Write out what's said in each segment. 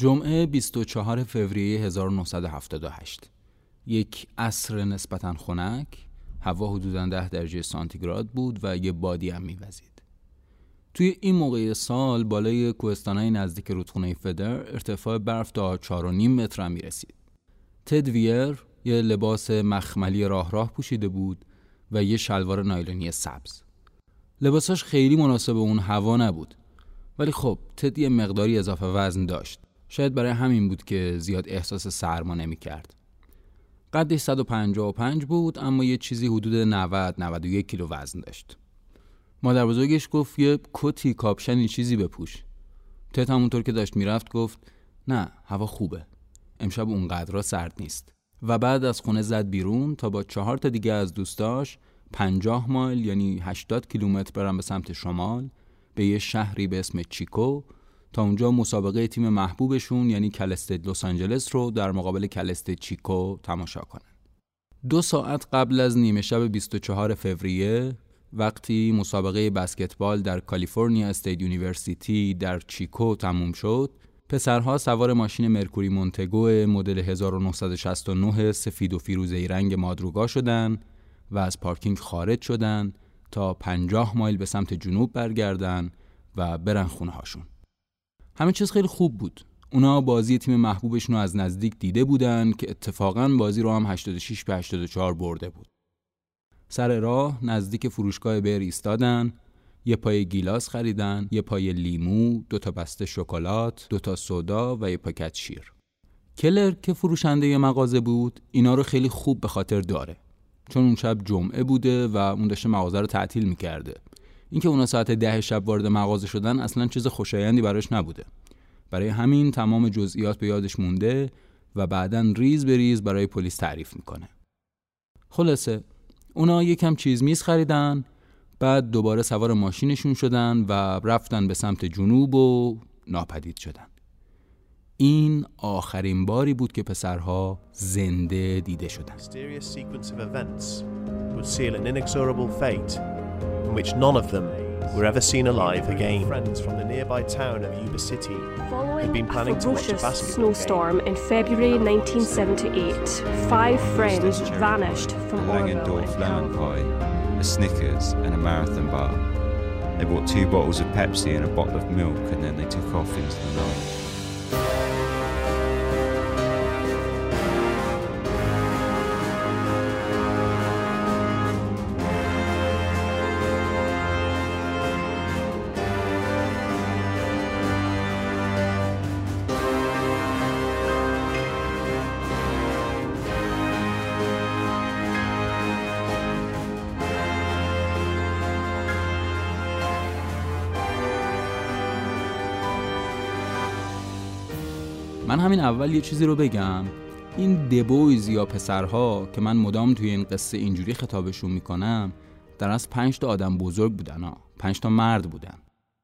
جمعه 24 فوریه 1978 یک عصر نسبتا خنک هوا حدودا 10 درجه سانتیگراد بود و یه بادی هم میوزید. توی این موقع سال بالای کوهستانهای نزدیک رودخونه فدر ارتفاع برف تا 4.5 متر هم می‌رسید. تد ویر یه لباس مخملی راه راه پوشیده بود و یه شلوار نایلونی سبز. لباساش خیلی مناسب اون هوا نبود. ولی خب تد یه مقداری اضافه وزن داشت. شاید برای همین بود که زیاد احساس سرما نمی کرد. قدش 155 بود اما یه چیزی حدود 90 91 کیلو وزن داشت. مادر بزرگش گفت یه کتی کاپشنی چیزی بپوش. تت همونطور که داشت می‌رفت گفت نه هوا خوبه. امشب اونقدر سرد نیست. و بعد از خونه زد بیرون تا با چهار تا دیگه از دوستاش 50 مایل یعنی 80 کیلومتر برن به سمت شمال به یه شهری به اسم چیکو تا اونجا مسابقه تیم محبوبشون یعنی Cal State لس آنجلس رو در مقابل Cal State چیکو تماشا کنن. دو ساعت قبل از نیمه شب 24 فوریه وقتی مسابقه بسکتبال در California State University در چیکو تموم شد پسرها سوار ماشین مرکوری مونتگو مدل 1969 سفید و فیروزه‌ای رنگ مادروگا شدن و از پارکینگ خارج شدن تا 50 مایل به سمت جنوب برگردن و برن خونه هاشون. همه چیز خیلی خوب بود. اونا بازی تیم محبوبشون رو از نزدیک دیده بودن که اتفاقا بازی رو هم 86 به 84 برده بود. سر راه نزدیک فروشگاه بر ایستادن یه پای گیلاس خریدن یه پای لیمو دو تا بسته شکلات دو تا سودا و یه پاکت شیر. کلر که فروشنده مغازه بود اینا رو خیلی خوب به خاطر داره. چون اون شب جمعه بوده و اون داشته مغازه رو تعطیل می‌کرده. اینکه اونا ساعت ده شب وارد مغازه شدن اصلا چیز خوشایندی براش نبوده. برای همین تمام جزئیات به یادش مونده و بعدا ریز به ریز برای پلیس تعریف می‌کنه. خلاصه اونا یکم چیز میز خریدن بعد دوباره سوار ماشینشون شدن و رفتن به سمت جنوب و ناپدید شدن. این آخرین باری بود که پسرها زنده دیده شدن. In which none of them were ever seen alive again. Friends from the nearby town of Yuba City had been planning to watch a basketball snowstorm game. in February 1978. Five friends vanished from Langendorf lemon pie, a Snickers, and a marathon bar. They bought two bottles of Pepsi and a bottle of milk, and then they took off into the night. همین اول یه چیزی رو بگم. این the boys یا پسرها که من مدام توی این قصه اینجوری خطابشون می‌کنم در اصل پنج تا آدم بزرگ بودن ها پنج تا مرد بودن.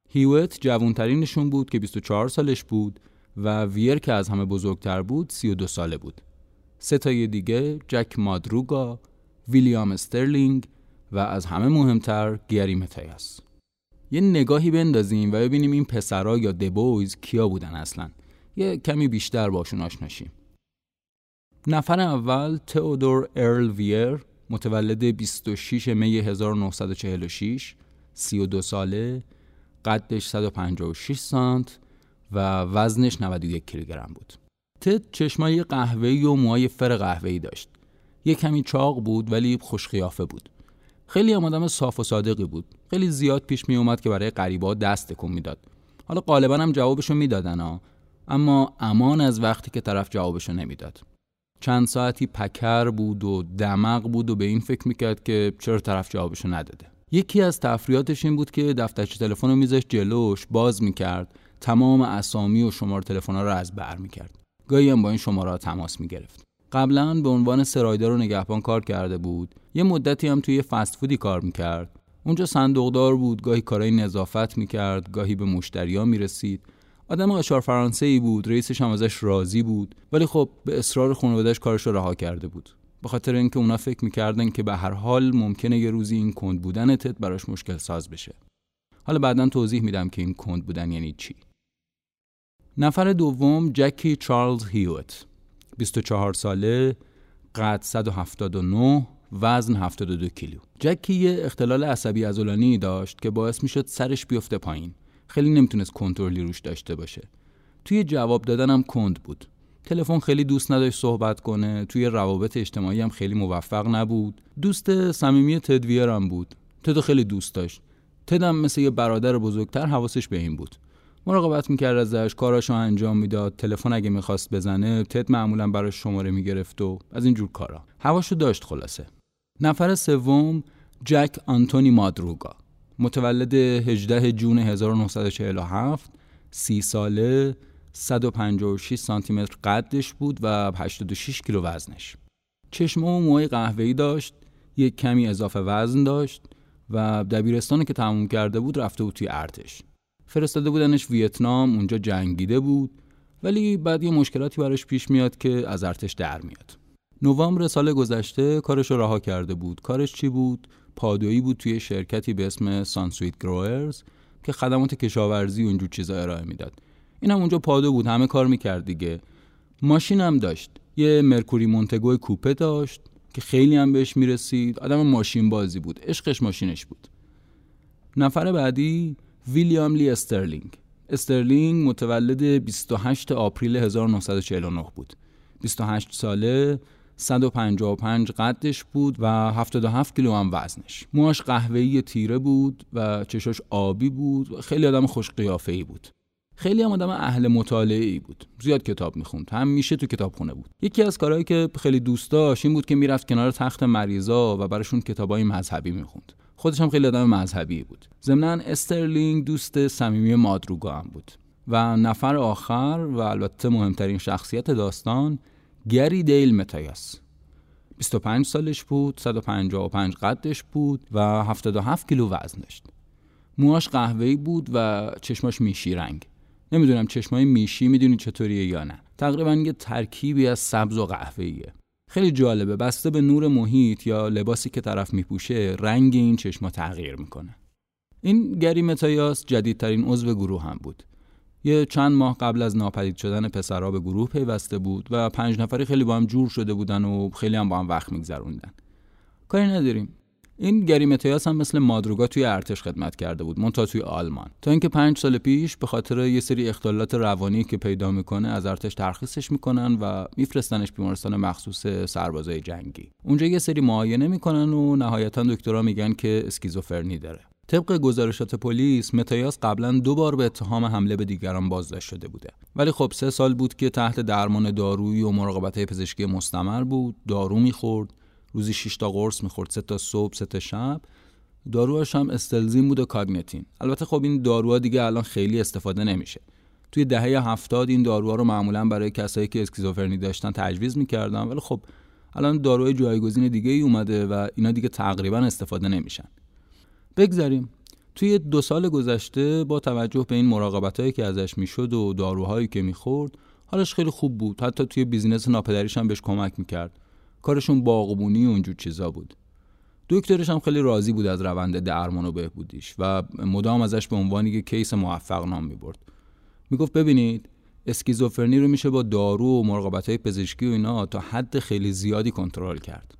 هیوت جوانترینشون بود که 24 سالش بود و ویر که از همه بزرگتر بود 32 ساله بود. سه تای دیگه جک مادروگا ویلیام استرلینگ و از همه مهمتر گری متیاس. یه نگاهی بندازیم و ببینیم این پسرها یا the boys کیا بودن اصلا. یه کمی بیشتر باشون آشناشیم نفر اول تئودور ارل ویر متولد 26 می 1946 32 ساله قدش 156 سانت و وزنش 91 کیلوگرم بود. تد چشمای قهوه‌ای و موهای فر قهوه‌ای داشت. یه کمی چاق بود ولی خوشخیافه بود. خیلی هم آدم صاف و صادقی بود. خیلی زیاد پیش می اومد که برای غریبا دست تکون می‌داد. حالا غالبا هم جوابشو می‌دادن ها اما امان از وقتی که طرف جوابشو نمی‌داد. چند ساعتی پکر بود و دمق بود و به این فکر می‌کرد که چرا طرف جوابشو نداده. یکی از تفریاتش این بود که دفترچه تلفن رو میذاشت جلوش باز می‌کرد. تمام اسامی و شماره تلفن رو از بر می‌کرد. گاهی هم با این شماره تماس می‌گرفت. قبلا به عنوان سرایدار و نگهبان کار کرده بود. یه مدتی هم توی فست فودی کار می‌کرد. اونجا صندوقدار بود گاهی کارهای نظافت می‌کرد گاهی به مشتریا می‌رسید. آدم آشار فرانسه ای بود رئیسش هم ازش راضی بود ولی خب به اصرار خانوادهش کارش رو رها کرده بود. به خاطر اینکه اونا فکر می‌کردن که به هر حال ممکنه یه روزی این کند بودن تد براش مشکل ساز بشه. حالا بعدا توضیح میدم که این کند بودن یعنی چی. نفر دوم جکی چارلز هیوت. 24 ساله قد 179 وزن 72 کیلو. جکی یه اختلال عصبی عضلانی داشت که باعث می‌شد سرش بیفته پایین. خیلی نمی‌تونست کنترلی روش داشته باشه. توی جواب دادن هم کند بود. تلفن خیلی دوست نداشت صحبت کنه توی روابط اجتماعی هم خیلی موفق نبود. دوست صمیمی تدویر هم بود. تدو خیلی دوست داشت. تدم مثل یه برادر بزرگتر حواسش به این بود. مراقبت می‌کرد ازش کاراشو انجام می‌داد. تلفن اگه می‌خواست بزنه تد معمولا براش شماره می‌گرفت و از این جور کارا. هواشو داشت خلاصه. نفر سوم جک آنتونی مادروگا. متولد 18 جون 1947 سی ساله 156 سانتی متر قدش بود و 86 کیلو وزنش. چشم و موهای قهوه‌ای داشت یک کمی اضافه وزن داشت و دبیرستان که تموم کرده بود رفته بود توی ارتش. فرستاده بودنش ویتنام اونجا جنگیده بود ولی بعد یه مشکلاتی براش پیش میاد که از ارتش در میاد. نوامبر سال گذشته کارش رو رها کرده بود. کارش چی بود؟ پادویی بود توی شرکتی به اسم Sunsweet Growers که خدمات کشاورزی و اینجور چیزا ارائه می‌داد. این اونجا پادو بود همه کار می‌کرد دیگه. ماشین هم داشت. یه مرکوری مونتگو کوپه داشت که خیلی هم بهش می‌رسید. آدم ماشین بازی بود. عشقش ماشینش بود. نفر بعدی ویلیام لی استرلینگ. استرلینگ متولد 28 April 1949 بود. 28 ساله 155 قدش بود و 77 کیلو هم وزنش. موهاش قهوه‌ای تیره بود و چشاش آبی بود خیلی آدم خوش قیافه‌ای بود. خیلی هم آدم اهل مطالعه ای بود. زیاد کتاب می‌خوند. همیشه تو کتابخونه بود. یکی از کارهایی که خیلی دوست داشت این بود که می‌رفت کنار تخت مریضا و براشون کتابای مذهبی می‌خوند. خودش هم خیلی آدم مذهبی بود. ضمنا استرلینگ دوست صمیمی مادروگا هم بود. و نفر آخر و البته مهمترین شخصیت داستان گری دیل متایاس 25 سالش بود 155 قدش بود و 77 کیلو وزن داشت. موهاش قهوه‌ای بود و چشماش میشی رنگ. نمی‌دونم چشمای میشی می‌دونی چطوریه یا نه. تقریبا یه ترکیبی از سبز و قهوه‌ایه. خیلی جالبه بسته به نور محیط یا لباسی که طرف میپوشه رنگ این چشما تغییر می‌کنه. این گری متایاس جدیدترین عضو گروه هم بود. یه چند ماه قبل از ناپدید شدن پسرها به گروه پیوسته بود و پنج نفری خیلی با هم جور شده بودن و خیلی هم با هم وقت میگذروندن. کاری نداریم. این گری متیاس هم مثل مادروگا توی ارتش خدمت کرده بود منتها توی آلمان. تا اینکه پنج سال پیش به خاطر یه سری اختلالات روانی که پیدا می‌کنه از ارتش ترخیصش می‌کنن و میفرستنش بیمارستان مخصوص سربازای جنگی. اونجا یه سری معاینه می‌کنن و نهایتا دکترها میگن که اسکیزوفرنی داره. طبق گزارشات پلیس متایاس قبلا دو بار به اتهام حمله به دیگران بازداشت شده بوده. ولی خب سه سال بود که تحت درمان دارویی و مراقبت پزشکی مستمر بود. دارو می‌خورد. روزی 6 تا قرص می‌خورد سه تا صبح سه تا شب. داروهاش هم استلزین بود و کاگنتین البته خب این داروها دیگه الان خیلی استفاده نمیشه. توی دهه هفتاد این داروها رو معمولا برای کسایی که اسکیزوفرنی داشتن تجویز می‌کردن. ولی خب الان داروهای جایگزین دیگه ای اومده و اینا دیگه تقریبا استفاده نمیشن. بگذاریم. توی دو سال گذشته با توجه به این مراقبت که ازش می‌شد و داروهایی که می‌خورد حالش خیلی خوب بود. حتی توی business ناپدریش هم بهش کمک می‌کرد. کارشون باغبونی و اونجور چیزا بود. دکترش هم خیلی راضی بود از روند درمان و بهبودیش و مدام ازش به عنوان یک case موفق نام می‌برد. می‌گفت ببینید اسکیزوفرنی رو میشه با دارو و مراقبت های پزشکی و اینا تا حد خیلی زیادی کنترل کرد.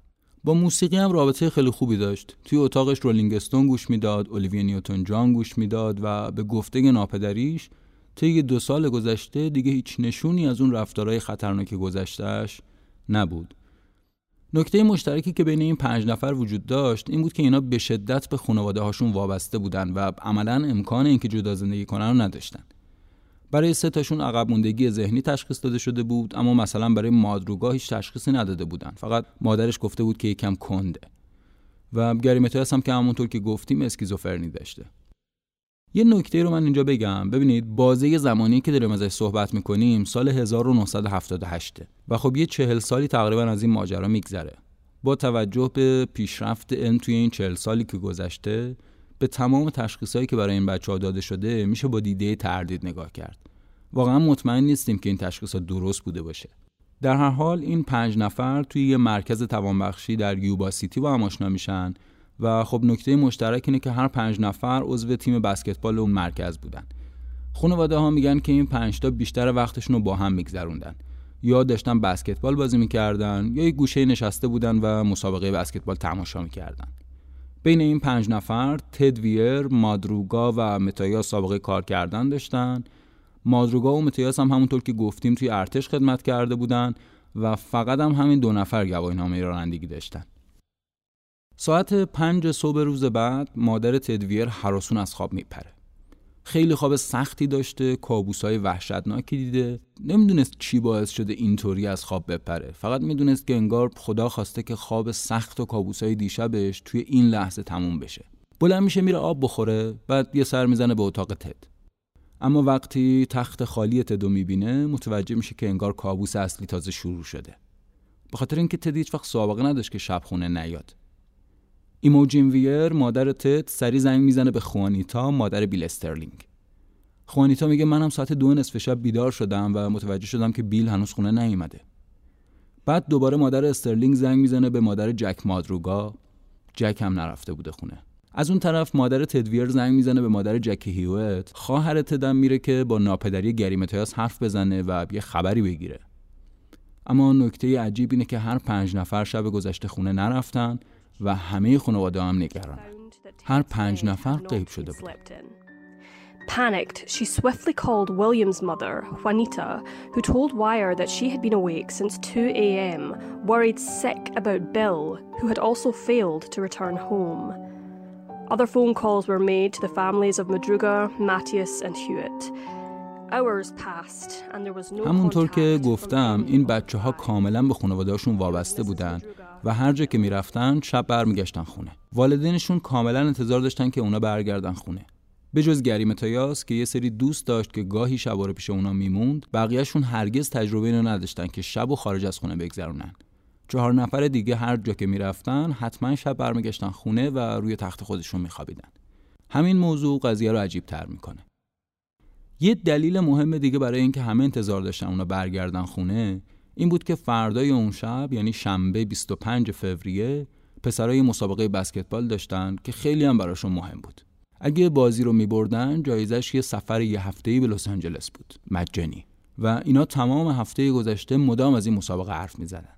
با موسیقی هم رابطه خیلی خوبی داشت. توی اتاقش رولینگ استون گوش می‌داد اولیویا نیوتن جان گوش می‌داد و به گفته ناپدریش طی دو سال گذشته دیگه هیچ نشونی از اون رفتارهای خطرناک گذشتهش نبود. نکته مشترکی که بین این پنج نفر وجود داشت این بود که اینا به شدت به خانواده هاشون وابسته بودن و عملا امکان اینکه جدا زندگی کنن رو نداشتن. برای سه تاشون عقب موندگی ذهنی تشخیص داده شده بود اما مثلا برای مادروگا هیچ تشخیصی نداده بودن. فقط مادرش گفته بود که یکم کنده. و گریمتوس هم که همونطور که گفتیم اسکیزوفرنی داشته. یه نکته رو من اینجا بگم. ببینید بازه زمانی که داریم ازش صحبت می‌کنیم سال 1978 و خب یه چهل سالی تقریبا از این ماجرا میگذره. با توجه به پیشرفت علم توی این چهل سالی که گذشته به تمام تشخیصهایی که برای این بچه ها داده شده میشه با دیده تردید نگاه کرد. واقعا مطمئن نیستیم که این تشخیص درست بوده باشه. در هر حال این پنج نفر توی یه مرکز توانبخشی در یوبا سیتی با هم آشنا میشن و خب نکته مشترک اینه که هر پنج نفر عضو تیم بسکتبال اون مرکز بودن. خانواده ها میگن که این پنج تا بیشتر وقتشون رو با هم میگذروندن. یا داشتن بسکتبال بازی می‌کردن یا یک گوشه نشسته بودن و مسابقه بسکتبال تماشا می‌کردن. بین این پنج نفر تد ویر، مادروگا و متایاس سابقه کار کردن داشتن. مادروگا و متایاس هم همونطور که گفتیم توی ارتش خدمت کرده بودن و فقط هم همین دو نفر گواهی نامه رانندگی داشتن. ساعت پنج صبح روز بعد مادر تدویر حراسون از خواب میپره. خیلی خواب سختی داشته کابوسای وحشتناکی دیده. نمی‌دونست چی باعث شده اینطوری از خواب بپره. فقط می‌دونست که انگار خدا خواسته که خواب سخت و کابوسای دیشبش توی این لحظه تموم بشه. بلند میشه میره آب بخوره بعد یه سر می‌زنه به اتاق تد. اما وقتی تخت خالی تدو می‌بینه متوجه میشه که انگار کابوس اصلی تازه شروع شده. به خاطر اینکه تد هیچ وقت سابقه نداشت که شب خونه نیاد. ایموجین ویر مادر تد سریع زنگ می‌زنه به خوانیتا مادر بیل استرلینگ. خوانیتا میگه منم ساعت دو نصف شب بیدار شدم و متوجه شدم که بیل هنوز خونه نیومده. بعد دوباره مادر استرلینگ زنگ می‌زنه به مادر جک مادروگا. جک هم نرفته بوده خونه. از اون طرف مادر تدویر زنگ می‌زنه به مادر جک هیوت. خواهر تدم میره که با ناپدری گریمتایاس حرف بزنه و یه خبری بگیره. اما نکته عجیب اینه که هر پنج نفر شب گذشته خونه نرفتن. و همه خانواده هم نگران هر پنج نفر غیب شده بود Panicked, she swiftly called William's mother, Juanita, who told Wire that she had been awake since 2 a.m., worried sick about Bill, who had also failed to return home. Other phone calls were made to the families of Madruga, Matthias and Hewitt. Hours passed and there was no همونطور که گفتم این بچه ها کاملا به خانوادهاشون وابسته بودن و هر جا که می‌رفتن شب برمیگشتن خونه. والدینشون کاملا انتظار داشتن که اونا برگردن خونه. به جز گریم تایاس که یه سری دوست داشت که گاهی شب رو پیش اونا میموند بقیهشون هرگز تجربه اینو نداشتن که شب و خارج از خونه بگذرونن. چهار نفر دیگه هر جا که می‌رفتن حتما شب برمیگشتن خونه و روی تخت خودشون میخوابیدن. همین موضوع قضیه رو عجیب تر می‌کنه. یه دلیل مهم دیگه برای اینکه همه انتظار داشتن اونا برگردن خونه این بود که فردای اون شب یعنی شنبه 25 فوریه پسرای مسابقه بسکتبال داشتن که خیلی هم براشون مهم بود. اگه بازی رو میبردن جایزش یه سفر یه هفته‌ای به لس آنجلس بود مجانی. و اینا تمام هفته گذشته مدام از این مسابقه حرف می‌زدن.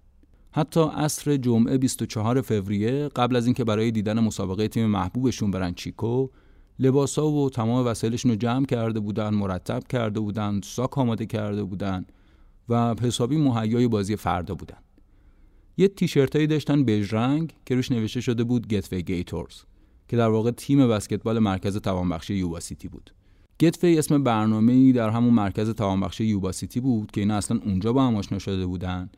حتی عصر جمعه 24 فوریه قبل از اینکه برای دیدن مسابقه تیم محبوبشون برن چیکو لباسا و تمام وسایلشون رو جمع کرده بودن مرتب کرده بودن ساک آماده کرده بودن. و حسابی مهیای بازی فردا بودن. یه تیشرتایی داشتن بژ رنگ که روش نوشته شده بود گتوی گیتورز که در واقع تیم بسکتبال مرکز توانبخشی یوبا سیتی بود. Gateway اسم برنامه‌ای در همون مرکز توانبخشی یوبا سیتی بود که اینا اصلا اونجا با هم آشنا شده بودن.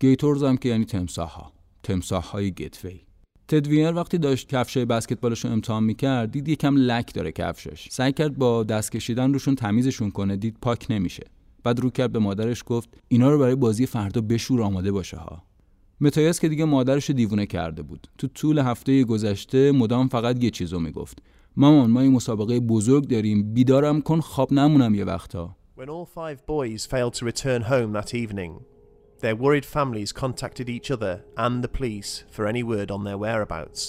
Gators هم که یعنی تمساح ها تمساح های Gateway تد ویر وقتی داشت کفشای بسکتبالش رو امتحان می‌کرد دید یکم لک داره کفشش. سعی کرد با دست کشیدن روشون تمیزشون کنه دید پاک نمیشه. بعد رو کرد به مادرش گفت اینا رو برای بازی فردا بشور آماده باشه ها متیاس که دیگه مادرش دیوونه کرده بود تو طول هفته گذشته مدام فقط یه چیزو می‌گفت مامان ما این مسابقه بزرگ داریم بیدارم کن خواب نمونم یه وقتا When all five boys failed to return home that evening, their worried families contacted each other and the police for any word on their whereabouts.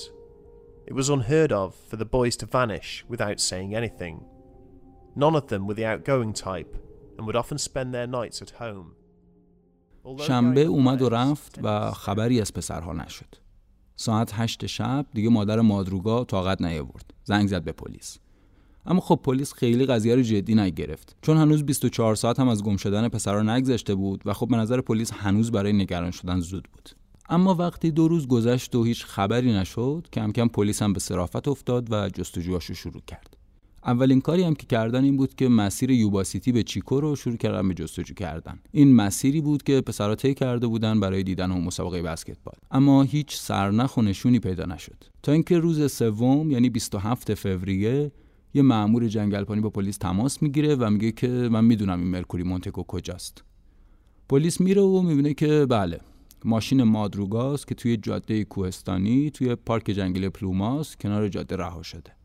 It was unheard of for the boys to vanish without saying anything. None of them were the outgoing type, and would often spend their nights at home. شنبه اومد و رفت و خبری از پسرها نشد. ساعت هشت شب دیگه مادر مادروگا طاقت نیاورد. زنگ زد به پلیس. اما خب پلیس خیلی قضیه رو جدی نگرفت چون هنوز 24 ساعت هم از گم شدن پسرها نگذشته بود و خب به نظر پلیس هنوز برای نگران شدن زود بود اما وقتی دو روز گذشت و هیچ خبری نشد کم کم پلیس هم به صرافت افتاد و جستجوهاشو شروع کرد اولین کاری هم که کردن این بود که مسیر یوباسیتی به چیکو رو شروع کردن به جستجو کردن. این مسیری بود که پسرها طی کرده بودن برای دیدن اون مسابقه بسکتبال. اما هیچ سرنخ و نشونی پیدا نشد. تا اینکه روز سوم یعنی 27 فوریه یه مأمور جنگلبانی با پلیس تماس می‌گیره و میگه که من می‌دونم این مرکوری مونتگو کجاست. پلیس میره و می‌بینه که بله ماشین مادروگاز که توی جاده کوهستانی توی پارک جنگل پلوماس کنار جاده رها شده.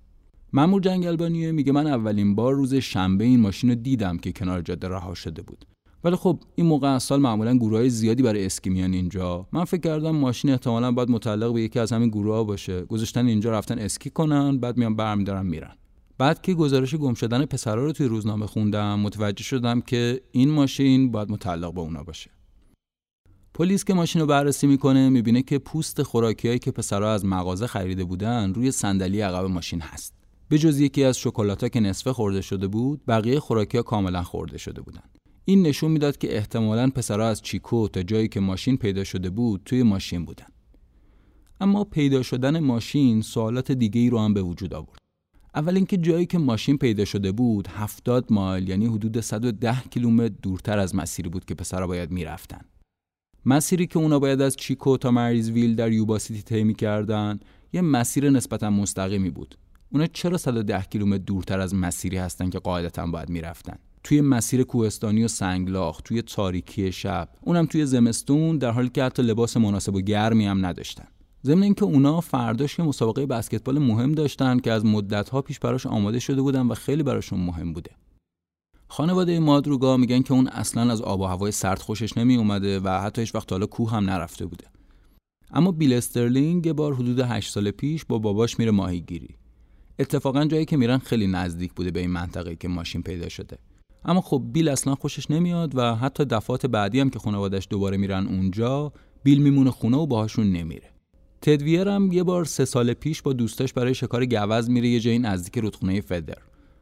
مأمور جنگلبانیه میگه من اولین بار روز شنبه این ماشین رو دیدم که کنار جاده رها شده بود. ولی خب این موقع از سال معمولا گروه های زیادی برای اسکی میان اینجا. من فکر کردم ماشین احتمالا باید متعلق به یکی از همین گروه ها باشه. گذاشتن اینجا رفتن اسکی کنن بعد میان برمیدارن میرن. بعد که گزارش گم شدن پسرا رو توی روزنامه خوندم متوجه شدم که این ماشین باید متعلق به اونا باشه. پلیس که ماشین رو بررسی می‌کنه می‌بینه که پوست خوراکیایی که پسرها از مغازه خریده بودن روی صندلی عقب ماشین هست. به جز یکی از شکلات‌ها که نصفه خورده شده بود بقیه خوراکی کاملا خورده شده بودن این نشون می‌داد که احتمالا پسرها از چیکو تا جایی که ماشین پیدا شده بود توی ماشین بودن اما پیدا شدن ماشین سوالات دیگه ای رو هم به وجود آورد. اول اینکه جایی که ماشین پیدا شده بود 70 مایل یعنی حدود 110 کیلومتر دورتر از مسیری بود که پسرها باید می‌رفتن. مسیری که اونا باید از چیکو تا مریزویل در یوبا سیتی طی می‌کردن یه مسیر نسبتا مستقیمی بود. اونا چرا 110 کیلومتر دورتر از مسیری هستن که قاعدتا باید می‌رفتن؟ توی مسیر کوهستانی و سنگلاخ توی تاریکی شب اونم توی زمستون در حالی که حتی لباس مناسب و گرمی هم نداشتن. ضمن اینکه اونا فرداش که مسابقه بسکتبال مهم داشتن که از مدتها پیش براش آماده شده بودن و خیلی براشون مهم بوده. خانواده مادروگا میگن که اون اصلا از آب و هوای سرد خوشش نمی اومده و حتی هیچ وقت حالا کوه هم نرفته بوده. اما بیل استرلینگ یه بار حدود 8 سال پیش با باباش میره ماهیگیری. اتفاقا جایی که میرن خیلی نزدیک بوده به این منطقه که ماشین پیدا شده. اما خب بیل اصلا خوشش نمیاد و حتی دفعات بعدی هم که خانوادش دوباره میرن اونجا بیل میمونه خونه و باهاشون نمیره. تدویر هم یه بار سه سال پیش با دوستاش برای شکار گوز میره یه جایی نزدیک رودخونه فدر.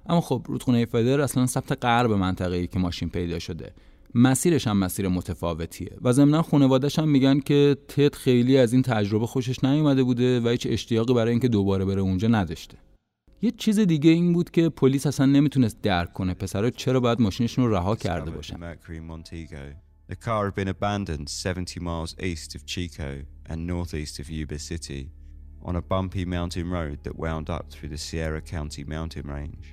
اما خب رودخونه فدر اصلا سمت غرب منطقه ای که ماشین پیدا شده. مسیرش هم مسیر متفاوتیه و ضمنا خانوادش هم میگن که تد خیلی از این تجربه خوشش نیومده بوده و هیچ اشتیاقی برای اینکه دوباره بره اونجا نداشته. یه چیز دیگه این بود که پلیس اصلا نمیتونست درک کنه پسرا چرا باید ماشینشون رو رها کرده باشن The car had been abandoned 70 miles east of Chico and northeast of Yuba City on a bumpy mountain road that wound up through the Sierra County mountain range.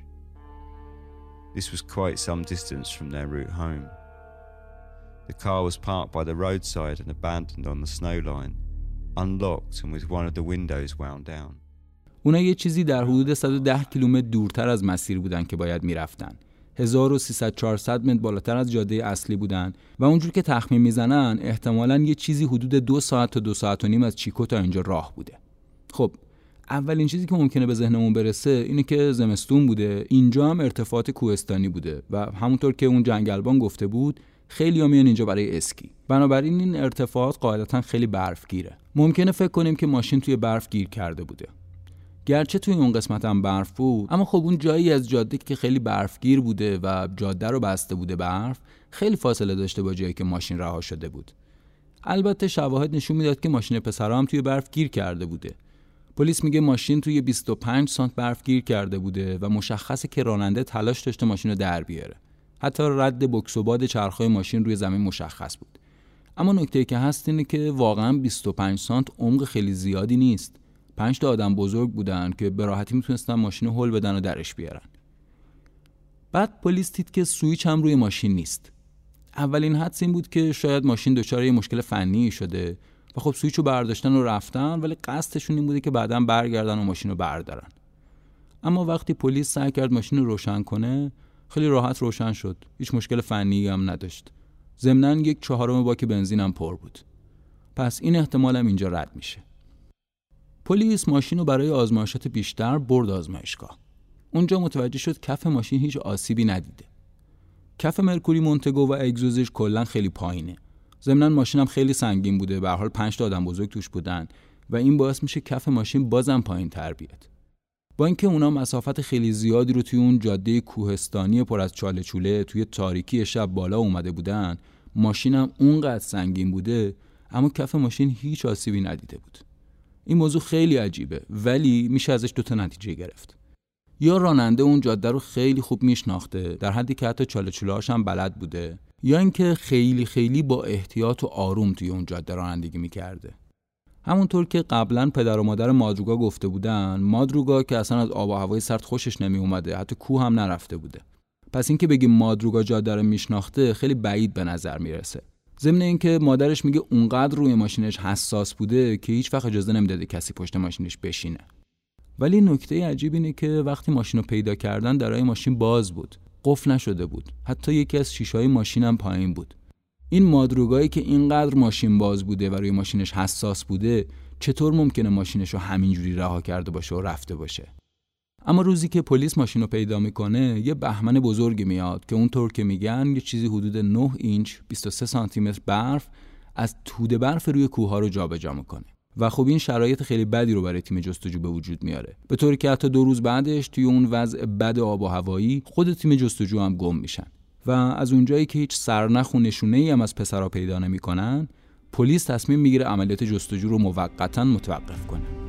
This was quite some distance from their route home. The car was parked by the roadside and abandoned on the snow line, unlocked and with one of the windows wound down. اونا یه چیزی در حدود 110 کیلومتر دورتر از مسیر بودن که باید می‌رفتن. 1300 400 متر بالاتر از جاده اصلی بودن و اونجور که تخمین می‌زنن احتمالا یه چیزی حدود دو ساعت تا دو ساعت و نیم از چیکو تا اینجا راه بوده. خب اولین چیزی که ممکنه به ذهنمون برسه اینه که زمستون بوده اینجا هم ارتفاعات کوهستانی بوده و همونطور که اون جنگلبان گفته بود خیلی میان اینجا برای اسکی بنابراین این ارتفاعات قاعدتا خیلی برفگیره ممکنه فکر کنیم که ماشین توی برف گیر کرده بوده گرچه توی اون قسمت هم برف بود اما خب اون جایی از جاده که خیلی برفگیر بوده و جاده رو بسته بوده برف خیلی فاصله داشته با جایی که ماشین رها شده بود. البته شواهد نشون می‌داد که ماشین پسرا هم توی برف گیر کرده بوده. پلیس میگه ماشین توی 25 سانت برف گیر کرده بوده و مشخصه که راننده تلاش داشته ماشین رو در بیاره. حتی رد بکس و باد چرخهای ماشین روی زمین مشخص بود. اما نکته که هست اینه که واقعا 25 سانت عمق خیلی زیادی نیست. پنج تا آدم بزرگ بودن که به راحتی می‌تونستن ماشین هل بدن و درش بیارن. بعد پلیس دید که سویچ هم روی ماشین نیست. اولین حدس این بود که شاید ماشین دچار یه مشکل فنی شده و خب سویچ رو برداشتن و رفتن ولی قصدشون این بوده که بعدا برگردن و ماشین رو بردارن. اما وقتی پلیس سعی کرد ماشین رو روشن کنه خیلی راحت روشن شد. هیچ مشکل فنی هم نداشت. ضمنا یک چهارم باک بنزین هم پر بود. پس این احتمال هم اینجا رد میشه. پلیس ماشین رو برای آزمایشات بیشتر برد آزمایشگاه. اونجا متوجه شد کف ماشین هیچ آسیبی ندیده. کف مرکوری مونتگو و اگزوزش کلا خیلی پایینه. ضمنا ماشینم خیلی سنگین بوده به حال 5 تا آدم بزرگ توش بودن و این باعث میشه کف ماشین بازم پایین تر بیاد. با اینکه اونا مسافت خیلی زیادی رو توی اون جاده کوهستانی پر از چاله چوله توی تاریکی شب بالا اومده بودن ماشینم اونقدر سنگین بوده اما کف ماشین هیچ آسیبی ندیده بود. این موضوع خیلی عجیبه ولی میشه ازش دوتا نتیجه گرفت. یا راننده اون جاده رو خیلی خوب میشناخته در حدی که حتی چاله هم بلد بوده یا اینکه خیلی خیلی با احتیاط و آروم توی اون جاده رانندگی می‌کرده. همونطور که قبلا پدر و مادر مادروگا گفته بودن مادروگا که اصلا از آب و هوای سرد خوشش نمی اومده حتی کوه هم نرفته بوده. پس اینکه بگیم مادروگا جاده رو میشناخته خیلی بعید به نظر می‌رسه. ضمن اینکه مادرش میگه اونقدر روی ماشینش حساس بوده که هیچ وقت اجازه نمی‌داده کسی پشت ماشینش بشینه. ولی نکته عجیب اینه که وقتی ماشین رو پیدا کردن درای ماشین باز بود. قفل نشده بود. حتی یکی از شیشهای ماشینم پایین بود. این مادروگایی که اینقدر ماشین باز بوده و روی ماشینش حساس بوده چطور ممکنه ماشینش رو همینجوری رها کرده باشه و رفته باشه؟ اما روزی که پلیس ماشین رو پیدا می‌کنه یه بهمن بزرگی میاد که اونطور که میگن یه چیزی حدود 9 اینچ 23 سانتی متر برف از توده برف روی کوه رو جابجا می‌کنه. و خب این شرایط خیلی بدی رو برای تیم جستجو به وجود میاره. به طوری که حتی دو روز بعدش توی اون وضع بد آب و هوایی خود تیم جستجو هم گم میشن. و از اونجایی که هیچ سرنخ و نشونه ای هم از پسرا پیدا نمی‌کنن پلیس تصمیم می‌گیره عملیات جستجو رو موقتا متوقف کنه.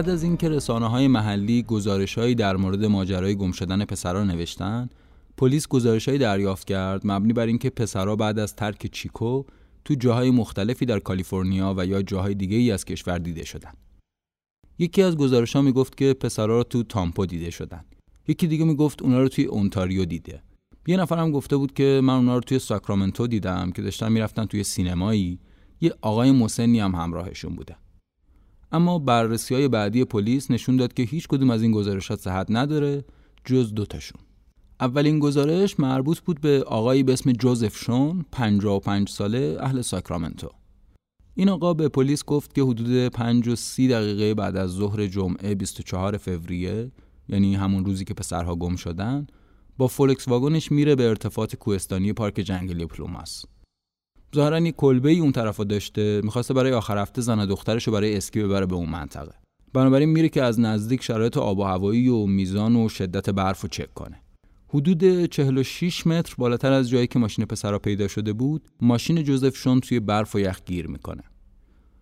بعد از اینکه رسانه های محلی گزارشهایی در مورد ماجرای گم شدن پسرا نوشتن پلیس گزارشهایی دریافت کرد مبنی بر اینکه پسرا بعد از ترک چیکو تو جاهای مختلفی در کالیفرنیا و یا جاهای دیگه ای از کشور دیده شدن. یکی از گزارش ها می‌گفت که پسرا تو تامپو دیده شدن. یکی دیگه می‌گفت اونا رو توی اونتاریو دیده. یه نفر هم گفته بود که من اونا رو توی ساکرامنتو دیدم که داشتن می‌رفتن توی سینمایی. یه آقای مسنی هم همراهشون بوده. اما بررسی های بعدی پلیس نشون داد که هیچ کدوم از این گزارشات صحت نداره جز دوتاشون اولین گزارش مربوط بود به آقایی به اسم جوزف شون 55 ساله اهل ساکرامنتو. این آقا به پلیس گفت که حدود 5 و 30 دقیقه بعد از ظهر جمعه 24 فوریه یعنی همون روزی که پسرها گم شدن با فولکس واگنش میره به ارتفاعات کوهستانی پارک جنگلی پلوماس ظاهرا یک کلبه ای اون طرفا داشته می‌خواسته برای آخر هفته زن دخترش رو برای اسکی ببره به اون منطقه. بنابراین میره که از نزدیک شرایط آب و هوایی و میزان و شدت برف رو چک کنه. حدود 46 متر بالاتر از جایی که ماشین پسرا پیدا شده بود ماشین جوزف شون توی برف و یخ گیر می‌کنه.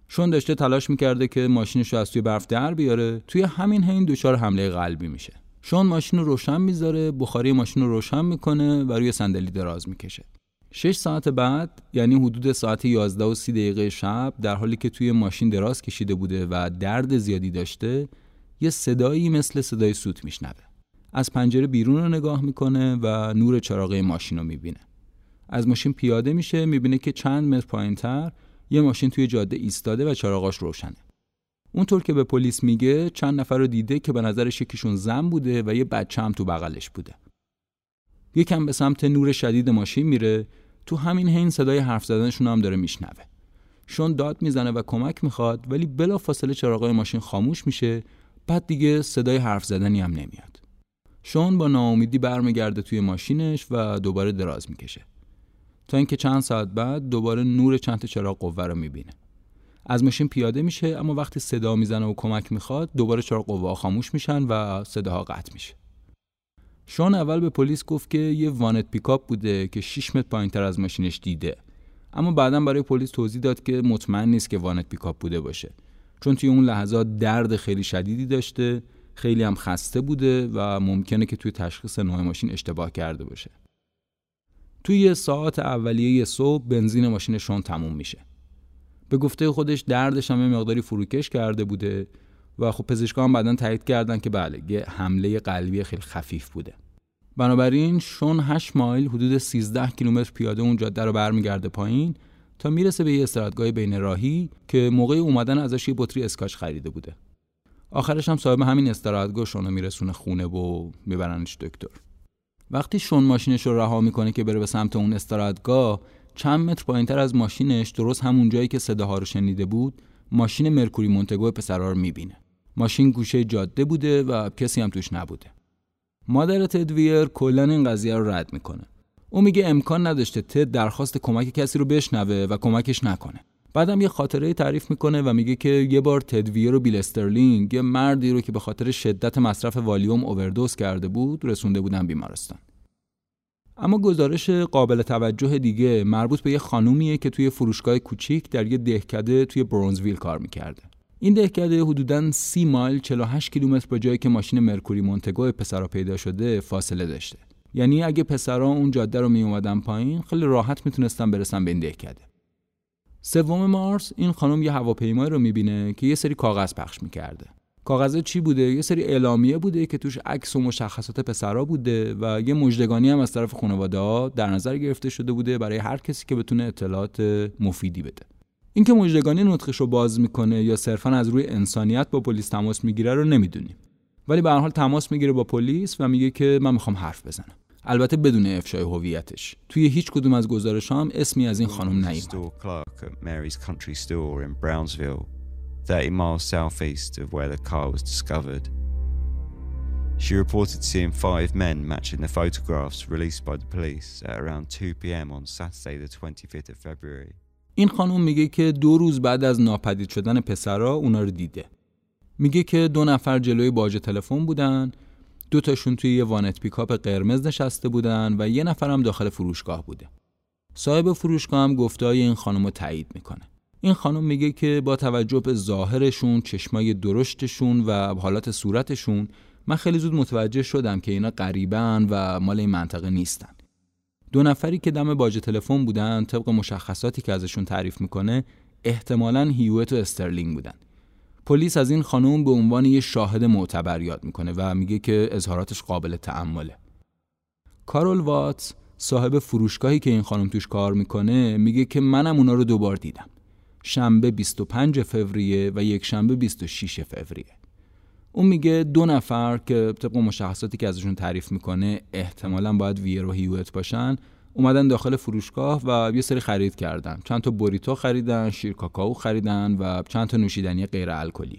شون داشته تلاش می‌کرده که ماشینش رو از توی برف در بیاره توی همین حین دچار حمله قلبی میشه. شون ماشین رو روشن می‌ذاره بخاری ماشین رو روشن می‌کنه و روی صندلی دراز می‌کشه. شش ساعت بعد یعنی حدود ساعت 11 و 30 دقیقه شب در حالی که توی ماشین دراز کشیده بوده و درد زیادی داشته یه صدایی مثل صدای سوت میشنوه. از پنجره بیرون رو نگاه می‌کنه و نور چراغه ماشین رو می‌بینه. از ماشین پیاده میشه می‌بینه که چند متر پایین تر یه ماشین توی جاده ایستاده و چراغاش روشنه. اونطور که به پلیس میگه چند نفر رو دیده که به نظرش یکیشون زن بوده و یه بچه هم تو بغلش بوده. یکم به سمت نور شدید ماشین میره تو همین حین صدای حرف زدنشون هم داره میشنوه. شون داد می‌زنه و کمک می‌خواد ولی بلا فاصله چراغای ماشین خاموش میشه بعد دیگه صدای حرف زدنی هم نمیاد. شون با ناامیدی برمیگرده توی ماشینش و دوباره دراز می‌کشه. تا اینکه چند ساعت بعد دوباره نور چند چراغ قوه رو می‌بینه. از ماشین پیاده میشه اما وقتی صدا می‌زنه و کمک می‌خواد دوباره چراغ قوه خاموش میشن و صداها قطع میشه. شون اول به پلیس گفت که یه وانت پیکاپ بوده که 6 متر پایینتر از ماشینش دیده. اما بعدا برای پلیس توضیح داد که مطمئن نیست که وانت پیکاپ بوده باشه. چون توی اون لحظات درد خیلی شدیدی داشته خیلی هم خسته بوده و ممکنه که توی تشخیص نوع ماشین اشتباه کرده باشه. توی یه ساعت اولیه صبح بنزین ماشین شون تموم میشه. به گفته خودش دردش هم مقداری فروکش کرده بوده و خب پزشکان هم بعدا تایید کردن که بله یه حمله قلبی خیلی خفیف بوده. بنابراین شون 8 مایل حدود 13 کیلومتر پیاده اون جاده رو برمیگرده پایین تا می‌رسه به یه استراحتگاه بین راهی که موقع اومدن ازش یه بطری اسکاچ خریده بوده. آخرش هم صاحب همین استراحتگاه شون میرسونه خونه و میبرنش دکتر. وقتی شون ماشینش رو رها می‌کنه که بره به سمت اون استراحتگاه چند متر پایینتر از ماشینش درست همون جایی که صداها رو شنیده بود ماشین مرکوری مونتگو پسرها رو می‌بینه. ماشین گوشه جاده بوده و کسی هم توش نبوده. مادر تدویر کلا این قضیه رو رد می‌کنه. او میگه امکان نداشته تد درخواست کمک کسی رو بشنوه و کمکش نکنه. بعدم یه خاطره تعریف می‌کنه و میگه که یه بار تدویر و بیل استرلینگ یه مردی رو که به خاطر شدت مصرف والیوم اووردوز کرده بود رسونده بودن بیمارستان. اما گزارش قابل توجه دیگه مربوط به یه خانومیه که توی فروشگاه کوچیک در یه دهکده توی برونزویل کار می‌کرده. این دهکده حدوداً سی مایل 48 کیلومتر با جایی که ماشین مرکوری مونتگو پسرا پیدا شده فاصله داشته. یعنی اگه پسرا اون جاده رو می اومدن پایین خیلی راحت می‌تونستن برسن به این دهکده. سوم مارس این خانم یه هواپیمایی رو می‌بینه که یه سری کاغذ پخش می‌کرده. کاغذ چی بوده؟ یه سری اعلامیه بوده که توش عکس و مشخصات پسرا بوده و یه مجدگانی هم از طرف خانواده ها در نظر گرفته شده بوده برای هر کسی که بتونه اطلاعات مفیدی بده. اینکه مجدگانی نطقش رو باز می‌کنه یا صرفا از روی انسانیت با پلیس تماس می‌گیره رو نمی‌دونیم ولی به هر حال تماس می‌گیره با پلیس و میگه که من می‌خوام حرف بزنم البته بدون افشای هویتش توی هیچ کدوم از گزارش هم اسمی از این خانم نیومد 30 miles southeast of where the car was discovered. She reported seeing five men matching the photographs released by the police at around 2 p.m. on Saturday, the 25th of February. این خانم میگه که دو روز بعد از ناپدید شدن پسرا اونا رو دیده. میگه که دو نفر جلوی باج تلفن بودن دو تاشون توی یه وانت پیکاپ قرمز نشسته بودن و یه نفرم داخل فروشگاه بوده. صاحب فروشگاه هم گفتهای این خانم رو تایید می‌کنه. این خانم میگه که با توجه به ظاهرشون، چشمای درشتشون و حالات صورتشون من خیلی زود متوجه شدم که اینا غریبن و مال این منطقه نیستن. دو نفری که دم باج تلفن بودن طبق مشخصاتی که ازشون تعریف می‌کنه احتمالا هیوت و استرلینگ بودن. پلیس از این خانم به عنوان یه شاهد معتبر یاد می‌کنه و میگه که اظهاراتش قابل تعمله. کارول واتس صاحب فروشگاهی که این خانم توش کار می‌کنه میگه که منم اونا رو دوبار دیدم. شنبه 25 فوریه و یک شنبه 26 فوریه. اون میگه دو نفر که طبق مشخصاتی که ازشون تعریف می‌کنه احتمالا باید ویر و هیوت باشن اومدن داخل فروشگاه و یه سری خرید کردن. چند تا بوریتو خریدن شیر کاکائو خریدن و چند تا نوشیدنی غیر الکلی.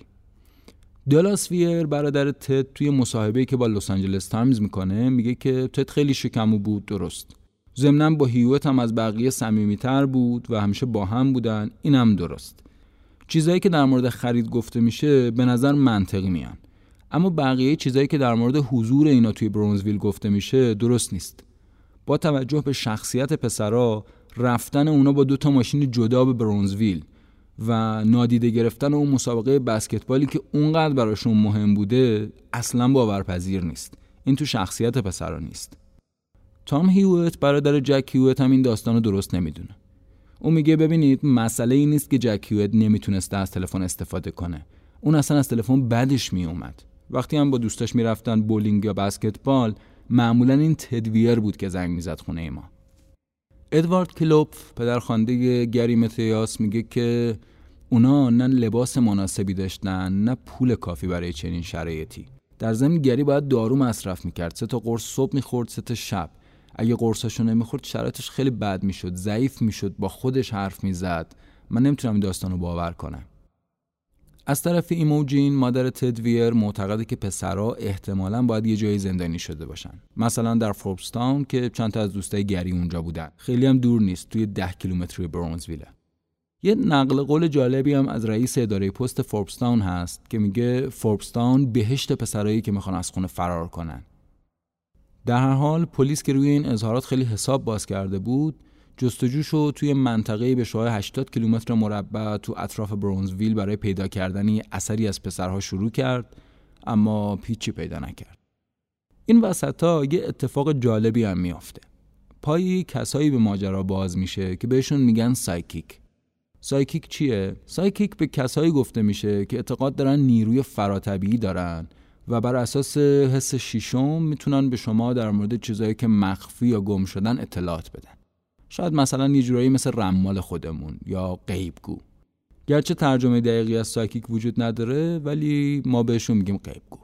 دالاس ویر برادر تد توی مصاحبه‌ای که با لس آنجلس تایمز می‌کنه میگه که تد خیلی شکمو بود درست. ضمنا با هیوت هم از بقیه صمیمیتر بود و همیشه با هم بودن. اینم درست. چیزایی که در مورد خرید گفته میشه به نظر منطقی میان. اما بقیه چیزایی که در مورد حضور اینا توی برانزویل گفته میشه درست نیست. با توجه به شخصیت پسرا رفتن اونا با دو تا ماشین جدا به برونزویل و نادیده گرفتن اون مسابقه بسکتبالی که اونقدر براشون مهم بوده اصلا باورپذیر نیست. این تو شخصیت پسرا نیست. تام هیوت برادر جک هیوت هم این داستان رو درست نمی‌دونه. اون میگه ببینید مسئله این نیست که جک هیوت نمی‌تونسته از تلفن استفاده کنه. اون اصلا از تلفن بدش میومد. وقتی هم با دوستاش می‌رفتن بولینگ یا بسکتبال معمولا این تدویر بود که زنگ می‌زد خونه ما. ادوارد کلوپ پدرخوانده گری متیاس میگه که اونا نه لباس مناسبی داشتن نه پول کافی برای چنین شرایطی. در زمین گری باید دارو مصرف می‌کرد سه تا قرص صبح می‌خورد سه تا شب. اگه قرصاشو نمی‌خورد شرایطش خیلی بد می‌شد ضعیف می‌شد با خودش حرف می‌زد. من نمی‌تونم این داستان رو باور کنم. از طرف ایموجین مادر تدویر معتقده که پسرها احتمالا باید یه جایی زندانی شده باشن. مثلا در فوربستاون که چند تا از دوستای گری اونجا بودن. خیلی هم دور نیست توی ده کیلومتری برونزویله. یه نقل قول جالبی هم از رئیس اداره پست فوربستاون هست که میگه فوربستاون بهشت پسرایی که می‌خوان از خونه فرار کنن. در هر حال پلیس که روی این اظهارات خیلی حساب باز کرده بود جستجوشو توی منطقه به شای 80 کیلومتر مربع تو اطراف برونزویل برای پیدا کردن اثری از پسرها شروع کرد اما هیچی پیدا نکرد. این وسط ها یه اتفاق جالبی هم میافته. پای کسایی به ماجرا باز میشه که بهشون میگن psychic. psychic چیه؟ psychic به کسایی گفته میشه که اعتقاد دارن نیروی فراطبیعی دارن و بر اساس حس شیشم می‌تونن به شما در مورد چیزایی که مخفی یا گم شدن اطلاعات بدن. شاید مثلا یه جورایی مثل رمال خودمون یا غیبگو. گرچه ترجمه دقیقی از psychic وجود نداره ولی ما بهشون میگیم غیبگو.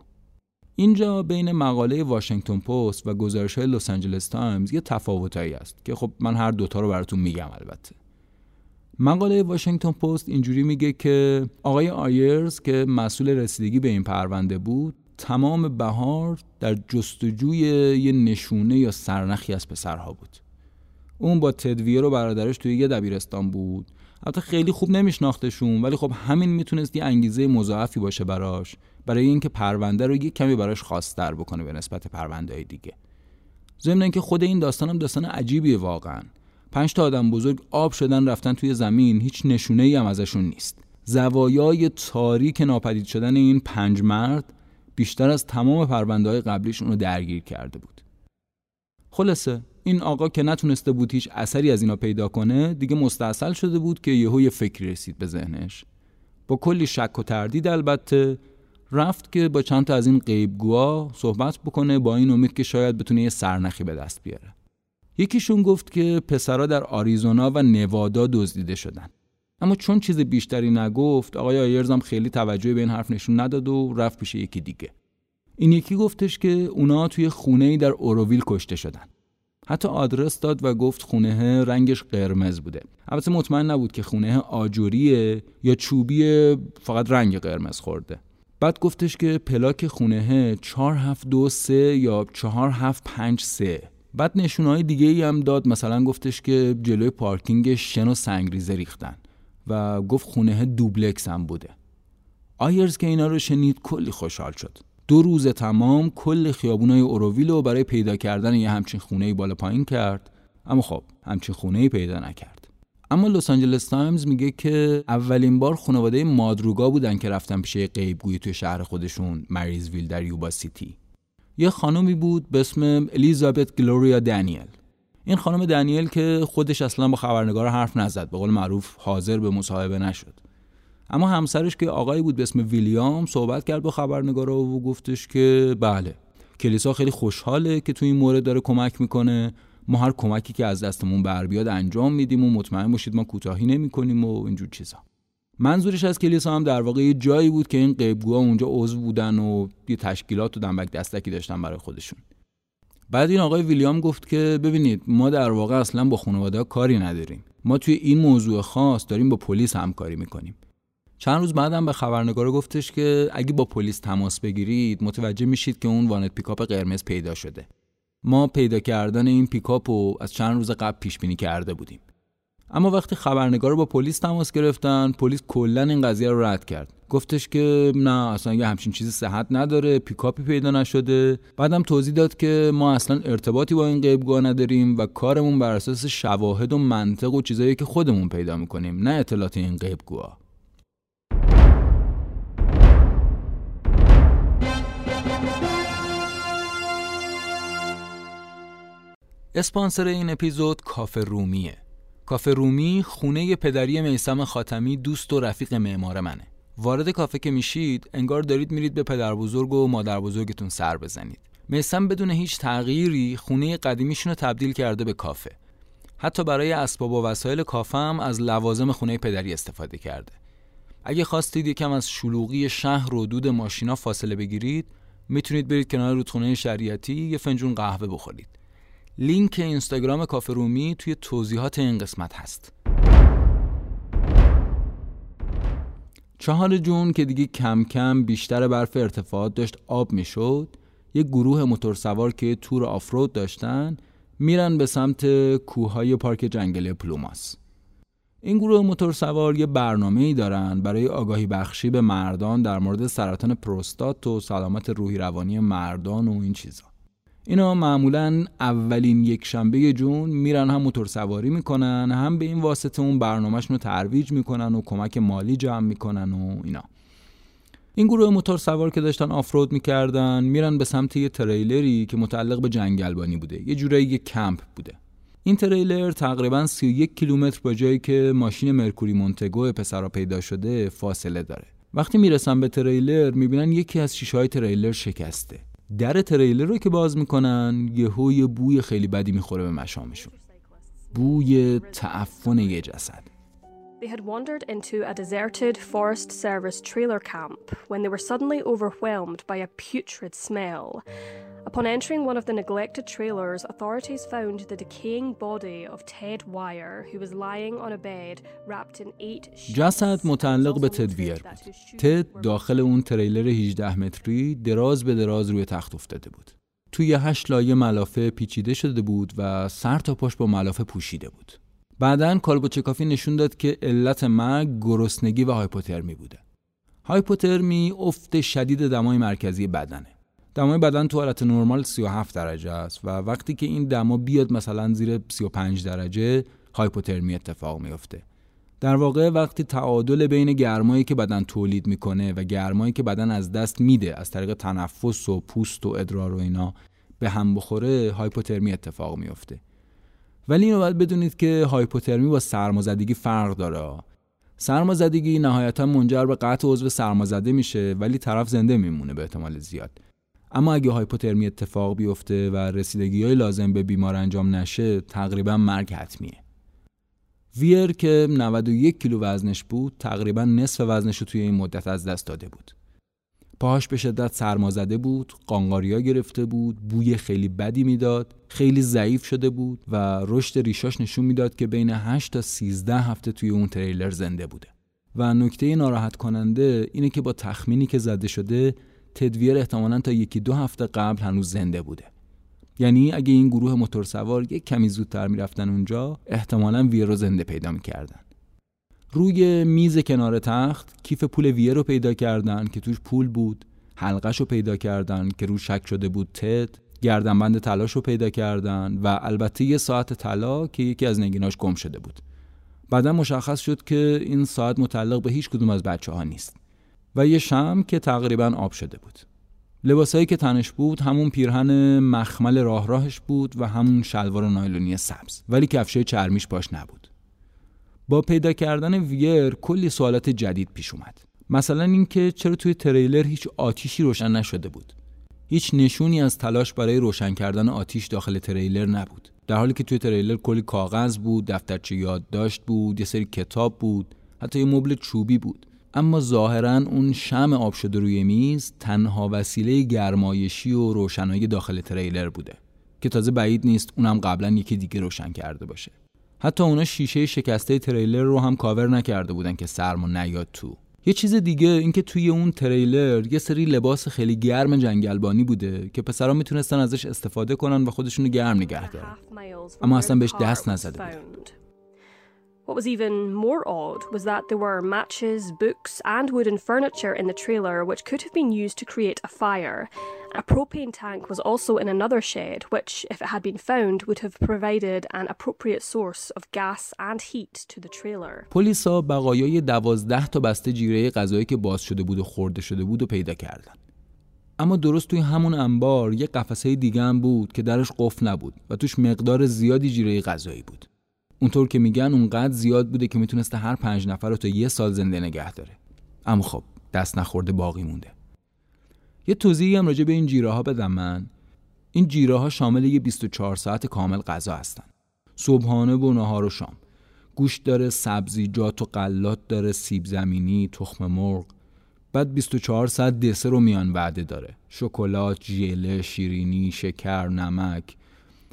اینجا بین مقاله واشنگتن پست و گزارش های لس آنجلس تایمز یه تفاوتایی است که خب من هر دوتا رو براتون میگم البته. مقاله واشنگتن پست اینجوری میگه که آقای آیرز که مسئول رسیدگی به این پرونده بود تمام بهار در جستجوی یه نشونه یا سرنخی از پسرها بود. اون با تدویر و برادرش توی یه دبیرستان بود. البته خیلی خوب نمیشناختشون ولی خب همین می‌تونست یه انگیزه مضاعفی باشه براش برای اینکه پرونده رو یه کمی براش خواستر بکنه به نسبت پرونده دیگه. ضمن اینکه خود این داستان هم داستان عجیبیه واقعا. پنج تا آدم بزرگ آب شدن رفتن توی زمین هیچ نشونه ای هم ازشون نیست. زوایای تاریک ناپدید شدن این پنج مرد بیشتر از تمام پرونده های قبلیش اونو درگیر کرده بود. خلاصه این آقا که نتونسته بود هیچ اثری از اینا پیدا کنه دیگه مستاصل شده بود که یهو یه فکری رسید به ذهنش. با کلی شک و تردید البته رفت که با چند تا از این غیبگوها صحبت بکنه با این امید که شاید بتونه یه سرنخی به دست بیاره. یکیشون گفت که پسرا در آریزونا و نوادا دزدیده شدن. اما چون چیز بیشتری نگفت آقای آیرز هم خیلی توجه به این حرف نشون نداد و رفت پیش یکی دیگه. این یکی گفتش که اونا توی خونه در اوروویل کشته شدن. حتی آدرس داد و گفت خونه رنگش قرمز بوده. البته مطمئن نبود که خونه آجوریه یا چوبی فقط رنگ قرمز خورده. بعد گفتش که پلاک خونه 4723 یا 4753 بعد نشونهای دیگه ای هم داد. مثلا گفتش که جلوی پارکینگ شن و سنگریزه ریختن. و گفت خونه دوبلکس هم بوده. آیرز که اینا رو شنید کلی خوشحال شد. دو روز تمام کل خیابونای اوروویل رو برای پیدا کردن یه همچین خونه بالا پایین کرد. اما خب همچین خونه پیدا نکرد. اما لس آنجلس تایمز میگه که اولین بار خانواده مادروگا بودن که رفتن پیش غیبگویی توی شهر خودشون مریزویل در یوبا سیتی. یه خانومی بود به اسم الیزابت گلوریا دانیل. این خانم دانیل که خودش اصلا با خبرنگار حرف نزد به قول معروف حاضر به مصاحبه نشد. اما همسرش که آقایی بود به اسم ویلیام صحبت کرد با خبرنگارا و گفتش که بله کلیسا خیلی خوشحاله که تو این مورد داره کمک می‌کنه. ما هر کمکی که از دستمون بر بیاد انجام میدیم و مطمئن باشید ما کوتاهی نمی‌کنیم و اینجور چیزا. منظورش از کلیسا هم در واقع یه جایی بود که این قیبگوها اونجا عضو بودن و یه تشکیلات و دنبک دستکی داشتن برای خودشون. بعد این آقای ویلیام گفت که ببینید ما در واقع اصلا با خانواده کاری نداریم. ما توی این موضوع خاص داریم با پلیس همکاری می‌کنیم. چند روز بعدم به خبرنگار گفتش که اگه با پلیس تماس بگیرید متوجه میشید که اون وانت پیکاپ قرمز پیدا شده. ما پیدا کردن این پیکاپ رو از چند روز قبل پیش بینی کرده بودیم. اما وقتی خبرنگار با پلیس تماس گرفتن پلیس کلا این قضیه رو رد کرد. گفتش که نه اصلا یه همچین چیزی صحت نداره پیکاپی پیدا نشده. بعدم توضیح داد که ما اصلا ارتباطی با این غیبگوها نداریم و کارمون بر اساس شواهد و منطق و چیزایی که خودمون پیدا می‌کنیم نه اطلاعات این غیبگوها اسپانسر این اپیزود کافه رومیه. کافه رومی خونه پدری میسم خاتمی دوست و رفیق معمار منه. وارد کافه که میشید انگار دارید میرید به پدر بزرگ و مادر بزرگتون سر بزنید. میسم بدون هیچ تغییری خونه قدیمیشون رو تبدیل کرده به کافه. حتی برای اسباب و وسایل کافه هم از لوازم خونه پدری استفاده کرده. اگه خواستید یکم از شلوغی شهر و دود ماشینا فاصله بگیرید می‌تونید برید کنار رودخونه شریعتی یه فنجون قهوه بخورید. لینک اینستاگرام کافه رومی توی توضیحات این قسمت هست. چهار جون که دیگه کم کم بیشتر برف ارتفاعات داشت آب می‌شد یه گروه موتورسوار که تور off-road داشتن میرن به سمت کوههای پارک جنگلی پلوماس. این گروه موتورسوار یه برنامه ای دارن برای آگاهی بخشی به مردان در مورد سرطان پروستات و سلامت روحی روانی مردان و این چیزا. اینا معمولا اولین یک شنبه جون میرن هم موتور سواری می‌کنن هم به این واسطه اون برنامهشون رو ترویج می‌کنن و کمک مالی جمع می‌کنن و اینا. این گروه موتور سوار که داشتن آفرود می‌کردن میرن به سمت یه تریلری که متعلق به جنگلبانی بوده. یه جورایی یه کمپ بوده. این تریلر تقریبا 31 کیلومتر با جایی که ماشین مرکوری مونتگو پسرا پیدا شده فاصله داره. وقتی می‌رسن به تریلر می‌بینن یکی از شیشه های تریلر شکسته. در تریلر رو که باز می‌کنن یهو یه بوی خیلی بدی می‌خوره به مشامشون. بوی تعفن یه جسد. They had wandered into a deserted Forest Service trailer camp when they were suddenly overwhelmed by a putrid smell. Upon entering one of the neglected trailers, authorities found the decaying body of Ted Wire, who was lying on a bed wrapped in eight جسد متعلق به تد ویر بود. تد داخل اون تریلر 18 متری دراز به دراز روی تخت افتاده بود. توی هشت لایه ملافه پیچیده شده بود و سر تا پاش با ملافه پوشیده بود. بعدا کالبوچکافی نشون داد که علت مرگ گرسنگی و هایپوترمی بوده. هایپوترمی افت شدید دمای مرکزی بدنه. دمای بدن تو حالت نرمال 37 درجه است و وقتی که این دما بیاد مثلا زیر 35 درجه هایپوترمی اتفاق میفته. در واقع وقتی تعادل بین گرمایی که بدن تولید می‌کنه و گرمایی که بدن از دست میده از طریق تنفس و پوست و ادرار و اینا به هم بخوره هایپوترمی اتفاق میفته ولی اینو باید بدونید که هایپوترمی با سرمازدگی فرق داره. سرمازدگی نهایتا منجر به قطع عضو سرمازده میشه ولی طرف زنده میمونه به احتمال زیاد. اما اگه هایپوترمی اتفاق بیفته و رسیدگی های لازم به بیمار انجام نشه تقریبا مرگ حتمیه. ویر که 91 کیلو وزنش بود تقریبا نصف وزنش رو توی این مدت از دست داده بود. پاهاش به شدت سرمازده بود قانقاریا گرفته بود بوی خیلی بدی می‌داد خیلی ضعیف شده بود و رشد ریشاش نشون می‌داد که بین 8 تا 13 هفته توی اون تریلر زنده بوده. و نکته ناراحت کننده اینه که با تخمینی که زده شده تدویر احتمالا تا یکی دو هفته قبل هنوز زنده بوده. یعنی اگه این گروه موتورسوار یک کمی زودتر می‌رفتن اونجا احتمالا ویر رو زنده پیدا می‌کردن. روی میز کنار تخت کیف پول ویر رو پیدا کردن که توش پول بود حلقش رو پیدا کردن که رو شک شده بود تد گردنبند تلاش رو پیدا کردن و البته یه ساعت طلا که یکی از نگیناش گم شده بود. بعدا مشخص شد که این ساعت متعلق به هیچ کدوم از بچه ها نیست و یه شم که تقریبا آب شده بود. لباسایی که تنش بود همون پیرهن مخمل راه راهش بود و همون شلوار نایلونی سبز ولی کفشه چرمیش باش نبود. با پیدا کردن ویر کلی سوالات جدید پیش اومد. مثلا اینکه چرا توی تریلر هیچ آتیشی روشن نشده بود. هیچ نشونی از تلاش برای روشن کردن آتیش داخل تریلر نبود. در حالی که توی تریلر کلی کاغذ بود دفترچه یادداشت بود یه سری کتاب بود حتی یه مبل چوبی بود. اما ظاهرا اون شم آب شده روی میز تنها وسیله گرمایشی و روشنایی داخل تریلر بوده که تازه بعید نیست اونم قبلا یکی دیگه روشن کرده باشه. حتی اونا شیشه شکسته تریلر رو هم کاور نکرده بودن که سرما نیاد تو. یه چیز دیگه اینکه توی اون تریلر یه سری لباس خیلی گرم جنگلبانی بوده که پسرا می‌تونستن ازش استفاده کنن و خودشونو گرم نگه دارن. اما اصلا بهش دست نزده بود. What was even more odd was that there were matches, books, and wooden furniture in the trailer which could have been used to create a fire. A propane tank was also in another shed, which, if it had been found, would have provided an appropriate source of gas and heat to the trailer. پلیسا بقایای دوازده تا بسته جیره غذایی که باز شده بود و خورده شده بود و پیدا کردن. اما درست توی همون انبار یه قفسه دیگه هم بود که درش قفل نبود و توش مقدار زیادی جیره غذایی بود. اونطور که میگن اونقدر زیاد بوده که می‌تونسته هر پنج نفر رو تا یه سال زنده نگه داره. اما خب دست نخورده باقی مونده. یه توضیحی هم راجع به این جیره ها بدم من. این جیره ها شامل یه 24 ساعت کامل غذا هستن. صبحانه و نهار و شام. گوشت داره سبزیجات و قلات داره سیب زمینی تخم مرغ. بعد 24 ساعت دسر رو میان وعده داره. شکلات ژله شیرینی شکر نمک.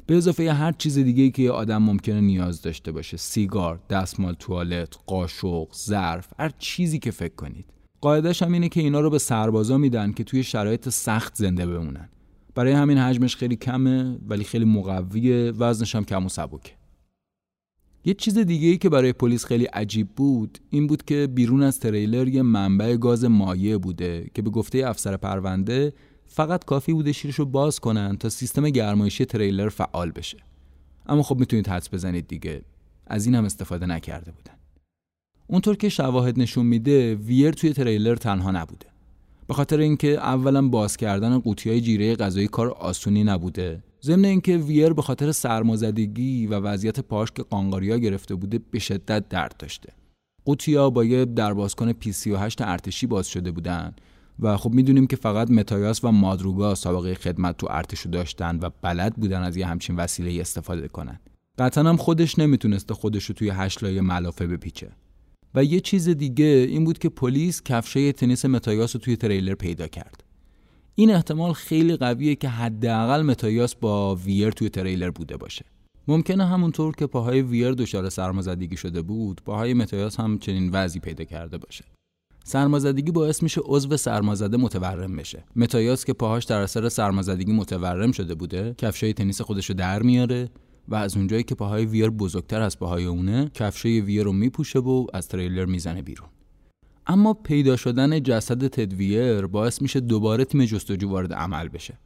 به اضافه هر چیز دیگه که یه آدم ممکنه نیاز داشته باشه. سیگار، دستمال توالت، قاشق، ظرف، هر چیزی که فکر کنید. قاعدش هم اینه که اینا رو به سربازا میدن که توی شرایط سخت زنده بمونن. برای همین حجمش خیلی کمه ولی خیلی مقویه وزنش هم کم و سبکه. یه چیز دیگه ای که برای پلیس خیلی عجیب بود این بود که بیرون از تریلر یه منبع گاز مایع بوده که به گفته افسر پرونده فقط کافی بوده شیرش رو باز کنن تا سیستم گرمایشی تریلر فعال بشه. اما خب می‌تونید حدس بزنید دیگه. از این هم استفاده نکرده بودن. اونطور که شواهد نشون میده ویر توی تریلر تنها نبوده. به خاطر اینکه اولا باز کردن قوطی های جیره غذایی کار آسونی نبوده. ضمن اینکه ویر به خاطر سرمازدگی و وضعیت پاش که قانقاریا گرفته بوده به شدت درد داشته. قوطیا با یه دربازکن پی 38 ارتشی باز شده بودن. و خب می‌دونیم که فقط متایاس و مادروگا سابقه خدمت تو ارتشو داشتن و بلد بودن از یه همچین وسیله استفاده کنن. قطعا هم خودش نمی‌تونسته خودش رو توی هشت لایه ملافه بپیچه. و یه چیز دیگه این بود که پلیس کفش تنیس متایاس رو توی تریلر پیدا کرد. این احتمال خیلی قویه که حداقل متایاس با ویر توی تریلر بوده باشه. ممکنه همونطور که پاهای ویر دچار سرمازدگی شده بود پاهای متایاس هم چنین وضعی پیدا کرده باشه. سرمازدگی باعث میشه عضو سرمازده متورم بشه. متایاس که پاهاش در اثر سرمازدگی متورم شده بوده کفشای تنیس خودش رو در میاره و از اونجایی که پاهای ویر بزرگتر از پاهای اونه کفشای ویر رو میپوشه و از تریلر می‌زنه بیرون. اما پیدا شدن جسد تد ویر باعث میشه دوباره تیم جستجو وارد عمل بشه.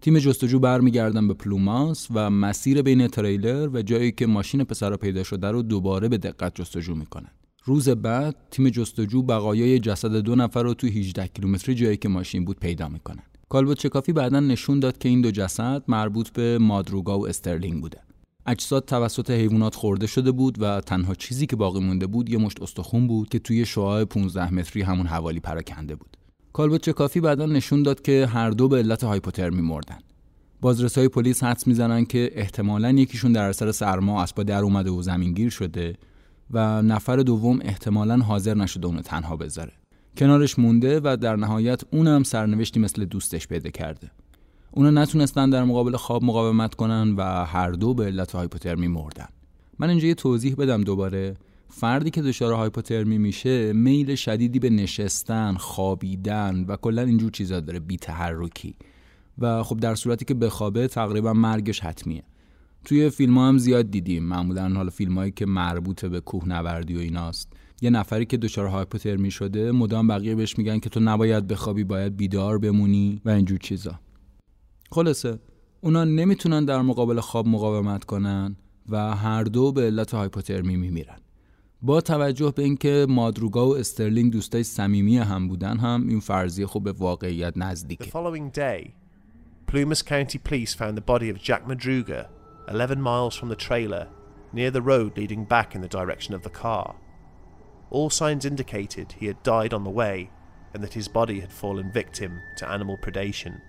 تیم جستجو برمیگردن به پلوماس و مسیر بین تریلر و جایی که ماشین پسرا پیدا شده رو دوباره به دقت جستجو می‌کنن. روز بعد تیم جستجو بقایای جسد دو نفر رو توی 18 کیلومتری جایی که ماشین بود پیدا می‌کنن. کالبدشکافی بعدا نشون داد که این دو جسد مربوط به مادروگا و استرلینگ بوده. اجساد توسط حیوانات خورده شده بود و تنها چیزی که باقی مونده بود یه مشت استخون بود که توی شعاع 15 متری همون حوالی پراکنده بود. کالبدشکافی بعدا نشون داد که هر دو به علت hypothermia مردن. بازرسای پلیس حدس می‌زنن که احتمالا یکیشون در اثر سرما از پا در اومده و زمینگیر شده و نفر دوم احتمالا حاضر نشده اونو تنها بذاره. کنارش مونده و در نهایت اونم سرنوشتی مثل دوستش پیدا کرده. اونا نتونستن در مقابل خواب مقاومت کنن و هر دو به علت هایپوترمی مردن. من اینجا یه توضیح بدم دوباره فردی که دچار هایپوترمی میشه میل شدیدی به نشستن، خوابیدن و کلا اینجور چیزا داره بی تحرکی و خب در صورتی که بخوابه تقریبا مرگش حتمیه. توی فیلم هم زیاد دیدیم. معمولا حالا فیلم هایی که مربوط به کوهنوردی و ایناست. یه نفری که دچار هایپوترمی شده مدام بقیه بهش میگن که تو نباید بخوابی باید بیدار بمونی و اینجور چیزا. خلاصه اونا نمی‌تونن در مقابل خواب مقاومت کنن و هر دو به علت هایپوترمی میمیرن. با توجه به اینکه مادروگا و استرلینگ دوستای صمیمی هم بودن هم این فرضیه خوب به واقعیت نزدیکه. The following day, Plumas County Police found the body of Jack Madruga 11 miles from the trailer near the road leading back in the direction of the car. All signs indicated he had died on the way and that his body had fallen victim to animal predation.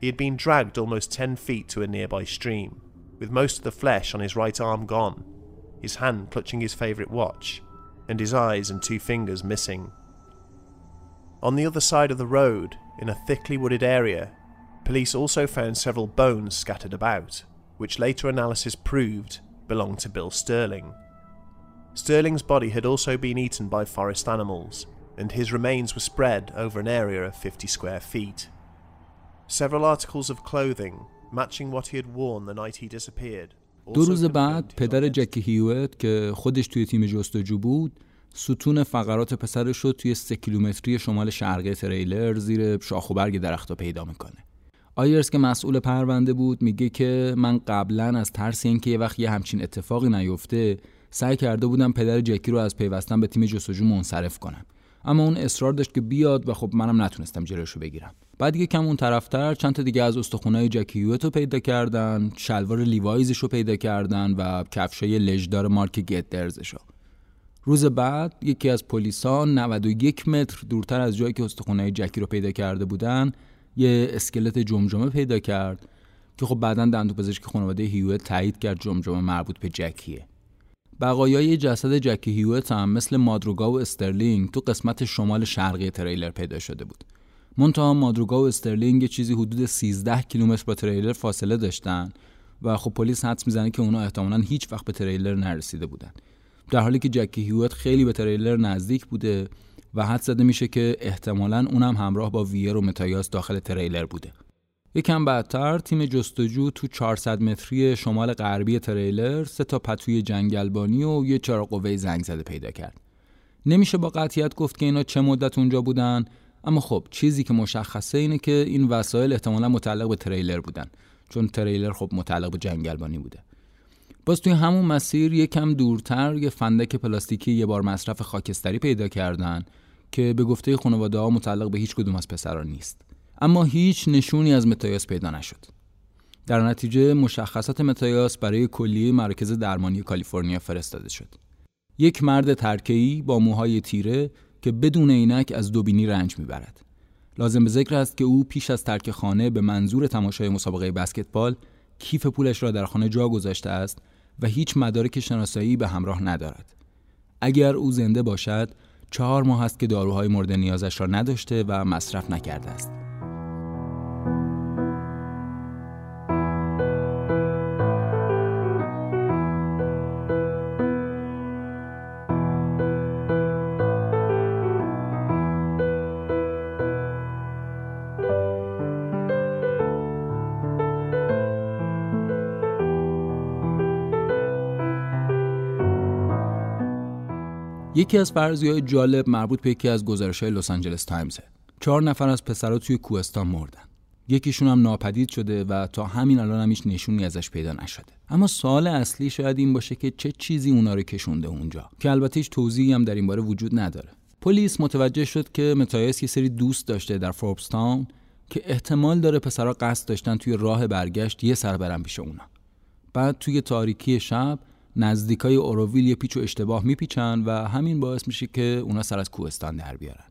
He had been dragged almost 10 feet to a nearby stream, with most of the flesh on his right arm gone, his hand clutching his favourite watch, and his eyes and two fingers missing. On the other side of the road, in a thickly wooded area, police also found several bones scattered about, which later analysis proved belonged to Bill Sterling. Sterling's body had also been eaten by forest animals, and his remains were spread over an area of 50 square feet. Several articles of clothing matching what he had worn the night he disappeared. دو روز بعد پدر جکی هیوت که خودش توی تیم جستجو بود ستون فقرات پسرش رو توی سه کیلومتری شمال شرقی تریلر زیر شاخ و برگ درخت پیدا میکنه آیرس که مسئول پرونده بود میگه که من قبلا از ترس اینکه یه وقت یه همچین اتفاقی نیفته سعی کرده بودم پدر جکی رو از پیوستن به تیم جستجو منصرف کنم. اما اون اصرار داشت که بیاد و خب منم نتونستم رو بگیرم. بعد یه کم اون طرفتر چند تا دیگه از استخونای جکی رو پیدا کردن شلوار لیوایزش رو پیدا کردن و کفشای لجدار مارک گتدرزش رو روز بعد یکی از پلیسا 91 متر دورتر از جایی که استخونای جکی رو پیدا کرده بودن یه اسکلت جمجمه پیدا کرد که خب بعدا دندوپزشک خانواده هیوت تایید کرد جمجمه مربوط به جکیه. بقایای جسد جکی هیوت هم مثل مادروگا و استرلینگ تو قسمت شمال شرقی تریلر پیدا شده بود. منتها مادروگا و استرلینگ چیزی حدود 13 کیلومتر با تریلر فاصله داشتن و خب پلیس حدس می‌زنه که اونا احتمالا هیچ وقت به تریلر نرسیده بودن. در حالی که جکی هیوت خیلی به تریلر نزدیک بوده و حدس زده میشه که احتمالا اونم همراه با ویر و متایاس داخل تریلر بوده یکم بعدتر تیم جستجو تو 400 متری شمال غربی تریلر سه تا پتوی جنگلبانی و یه چراغ قوه زنگ زده پیدا کرد. نمیشه با قطعیت گفت که اینا چه مدت اونجا بودن اما خب چیزی که مشخصه اینه که این وسایل احتمالا متعلق به تریلر بودن چون تریلر خب متعلق به جنگلبانی بوده. باز توی همون مسیر یکم دورتر یه فندک پلاستیکی یه بار مصرف خاکستری پیدا کردن که به گفته خانواده ها متعلق به هیچ کدوم از پسران نیست. اما هیچ نشونی از متایاس پیدا نشد. در نتیجه مشخصات متایاس برای کلیه مراکز درمانی کالیفرنیا فرستاده شد. یک مرد ترکه‌ای با موهای تیره که بدون عینک از دوبینی رنج می‌برد. لازم به ذکر است که او پیش از ترک خانه به منظور تماشای مسابقه بسکتبال کیف پولش را در خانه جا گذاشته است و هیچ مدارک شناسایی به همراه ندارد. اگر او زنده باشد، چهار ماه است که داروهای مورد نیازش را نداشته و مصرف نکرده است. یکی از فرضیهای جالب مربوط به یکی از گزارش‌های لس آنجلس تایمزه. چهار نفر از پسرها توی کوهستان مردن. یکیشون هم ناپدید شده و تا همین الان هم هیچ نشونی ازش پیدا نشده. اما سوال اصلی شاید این باشه که چه چیزی اونا رو کشونده اونجا که البته هیچ توضیحی هم در این باره وجود نداره. پلیس متوجه شد که متایس یه سری دوست داشته در فوربستان که احتمال داره پسرها قصد داشتن توی راه برگشت یه سر برن پیش اونا. بعد توی تاریکی شب نزدیکای اوروویل یه پیچ و اشتباه میپیچن و همین باعث میشه که اونا سر از کوهستان در بیارن.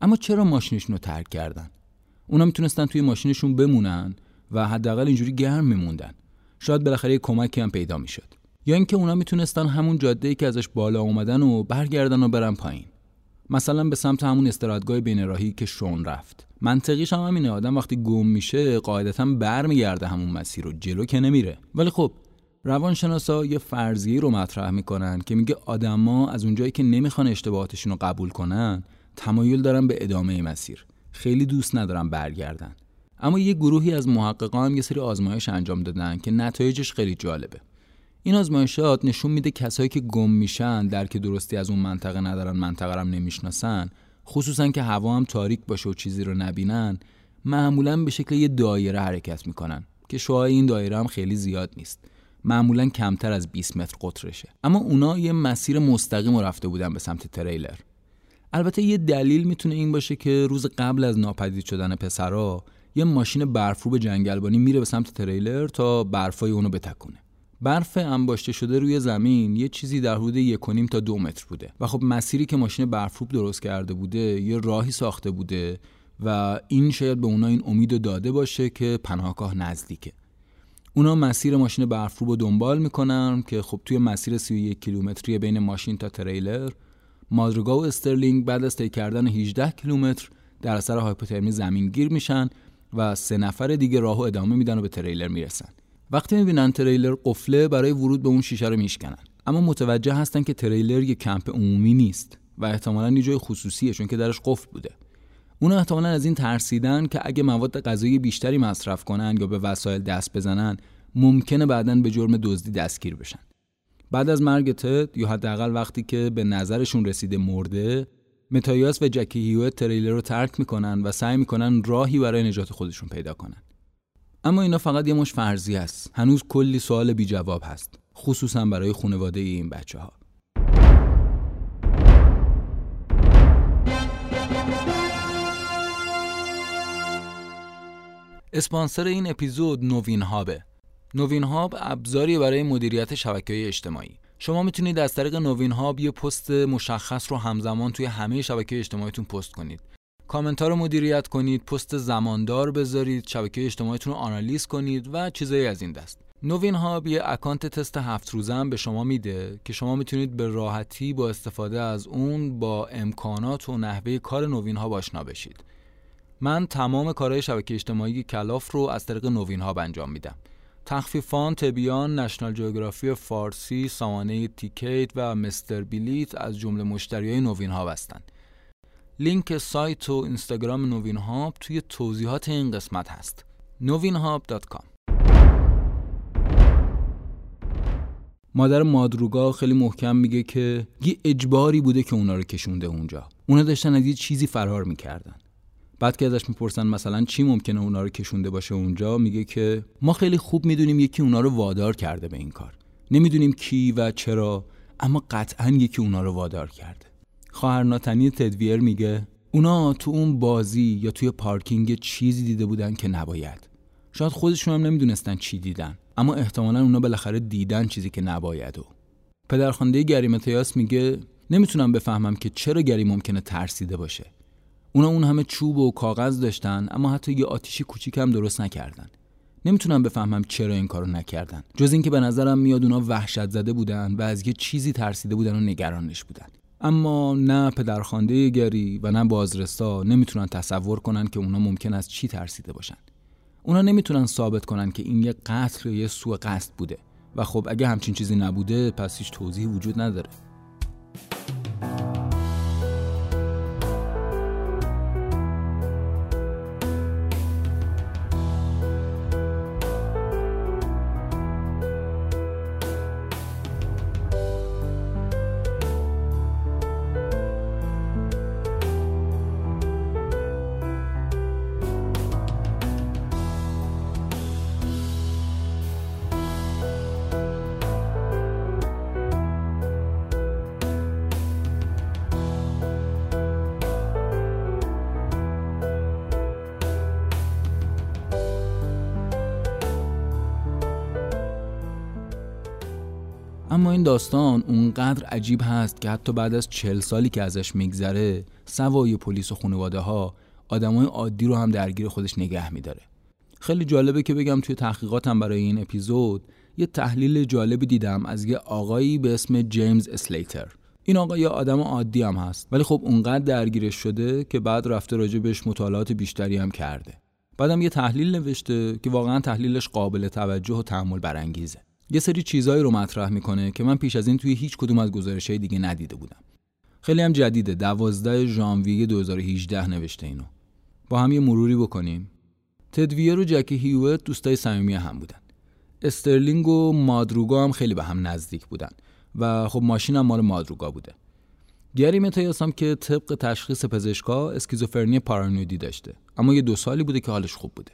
اما چرا ماشینشون رو ترک کردن؟ اونا می‌تونستن توی ماشینشون بمونن و حداقل اینجوری گرم میموندن. شاید بالاخره کمکی هم پیدا می‌شد. یا اینکه اونا می‌تونستن همون جاده ای که ازش بالا اومدن و برگردن و برن پایین. مثلا به سمت همون استرادگاه بین راهی که شون رفت. منطقیش هم همینه. آدم وقتی گم میشه قاعدتا برمیگرده همون مسیر رو جلو که نمیره. ولی خب روانشناسا یه فرضیه رو مطرح می‌کنن که میگه آدما از اونجایی که نمی‌خوان اشتباهاتشون رو قبول کنن تمایل دارن به ادامه مسیر. خیلی دوست ندارن برگردن. اما یه گروهی از محققان یه سری آزمایش انجام دادن که نتایجش خیلی جالبه. این آزمایشات نشون میده کسایی که گم میشن درک درستی از اون منطقه ندارن منطقه رو نمی‌شناسن خصوصا که هوا هم تاریک باشه و چیزی رو نبینن معمولا به شکل یه دایره حرکت می‌کنن که شعاع این دایره هم خیلی زیاد نیست. معمولا کمتر از 20 متر قطرشه. اما اونا یه مسیر مستقیم رفته بودن به سمت تریلر. البته یه دلیل می‌تونه این باشه که روز قبل از ناپدید شدن پسرا یه ماشین برفروب جنگلبانی میره به سمت تریلر تا برفای اونو بتکونه. برف انباشته شده روی زمین یه چیزی در حدود یک تا دو متر بوده. و خب مسیری که ماشین برفروب درست کرده بوده یه راهی ساخته بوده و این شاید به اونا این امید داده باشه که پناهگاه نزدیکه. اونا مسیر ماشین برفروب رو دنبال می‌کنن که خب توی مسیر 31 کیلومتری بین ماشین تا تریلر مادرگا و استرلینگ بعد از طی کردن 18 کیلومتر در اثر هایپوترمی زمین گیر میشن و سه نفر دیگه راهو ادامه میدن و به تریلر می‌رسن. وقتی می‌بینن تریلر قفله برای ورود به اون شیشه رو میشکنن. اما متوجه هستن که تریلر یه کمپ عمومی نیست و احتمالا یه جای خصوصیه چون که درش قفل بوده. اونا احتمالا از این ترسیدن که اگه مواد غذایی بیشتری مصرف کنن یا به وسایل دست بزنن ممکنه بعدا به جرم دزدی دستگیر بشن. بعد از مرگ تد یا حداقل وقتی که به نظرشون رسیده مرده متایاس و جکی هیوت تریلر رو ترک می‌کنن و سعی می‌کنن راهی برای نجات خودشون پیدا کنن. اما اینا فقط یه مش فرضی است هنوز کلی سوال بی جواب هست. خصوصا برای خانواده این بچه ها اسپانسر این اپیزود نوین هابه نوین هاب ابزاری برای مدیریت شبکه اجتماعی. شما می‌تونید از طریق نوین هاب یه پست مشخص رو همزمان توی همه شبکه اجتماعیتون پست کنید. کامنت رو مدیریت کنید پست زماندار بذارید شبکه اجتماعیتون رو آنالیز کنید و چیزایی از این دست. نوین هاب یه اکانت تست هفت روزه هم به شما میده که شما می‌تونید به راحتی با استفاده از اون با امکانات و نحوه کار نوین هاب آشنا بشید. من تمام کارهای شبکه اجتماعی کلاف رو از طریق نوین ها انجام میدم. تخفیفان تبیان نشنال جیوگرافی فارسی سامانه تیکیت و مستر بیلیت از جمله مشتریای نوین ها هستند لینک سایت و اینستاگرام نوین هاب توی توضیحات این قسمت هست. novinhub.com مادر مادروگا خیلی محکم میگه که یه اجباری بوده که اونا رو کشونده اونجا. اونا داشتن از یه چیزی فرار می‌کردن. بعد که ازش می‌پرسن مثلا چی ممکنه اونا رو کشونده باشه اونجا میگه که ما خیلی خوب می‌دونیم یکی اونا رو وادار کرده به این کار. نمی‌دونیم کی و چرا اما قطعا یکی اونا رو وادار کرده. خواهرناتنی تدویر میگه اونا تو اون بازی یا توی پارکینگ چیزی دیده بودن که نباید. شاید خودشون هم نمی‌دونستن چی دیدن اما احتمالا اونا بالاخره دیدن چیزی که نباید و. پدرخوانده گری متیاس میگه نمی‌تونم بفهمم که چرا گری ممکنه ترسیده باشه. اونا اون همه چوب و کاغذ داشتن اما حتی یه آتیشی کوچیک هم درست نکردن. نمی‌تونم بفهمم چرا این کارو نکردن. جز اینکه به نظرم میاد اونا وحشت زده بودن و از یه چیزی ترسیده بودن و نگرانش بودن. اما نه پدرخوانده گری و نه بازرسا نمی‌تونن تصور کنن که اونا ممکن است چی ترسیده باشن. اونا نمی‌تونن ثابت کنن که این یه قتل یا یه سوء قصد بوده و خب اگه همچین چیزی نبوده پس هیچ توضیحی وجود نداره. عجیب هست که حتی بعد از چل سالی که ازش میگذره سوای پلیس و خانواده ها آدمای عادی رو هم درگیر خودش نگه میداره. خیلی جالبه که بگم توی تحقیقاتم برای این اپیزود یه تحلیل جالبی دیدم از یه آقایی به اسم جیمز اسلیتر. این آقا یه آدم عادی هم هست ولی خب اونقدر درگیرش شده که بعد رفته راجع بهش مطالعات بیشتری هم کرده. بعدم یه تحلیل نوشته که واقعا تحلیلش قابل توجه و تحمل برانگیزه. یه سری چیزایی رو مطرح می‌کنه که من پیش از این توی هیچ کدوم از گزارشهای دیگه ندیده بودم. خیلی هم جدیده دوازده ژانویه 2018 نوشته اینو. با هم یه مروری بکنیم. تد ویر و جکی هیوت دوستای صمیمی هم بودن. استرلینگ و مادروگا هم خیلی به هم نزدیک بودن و خب ماشین هم مال مادروگا بوده. گری متایاس هم که طبق تشخیص پزشکا اسکیزوفرنی پارانویدی داشته اما یه دو سالی بوده که حالش خوب بوده.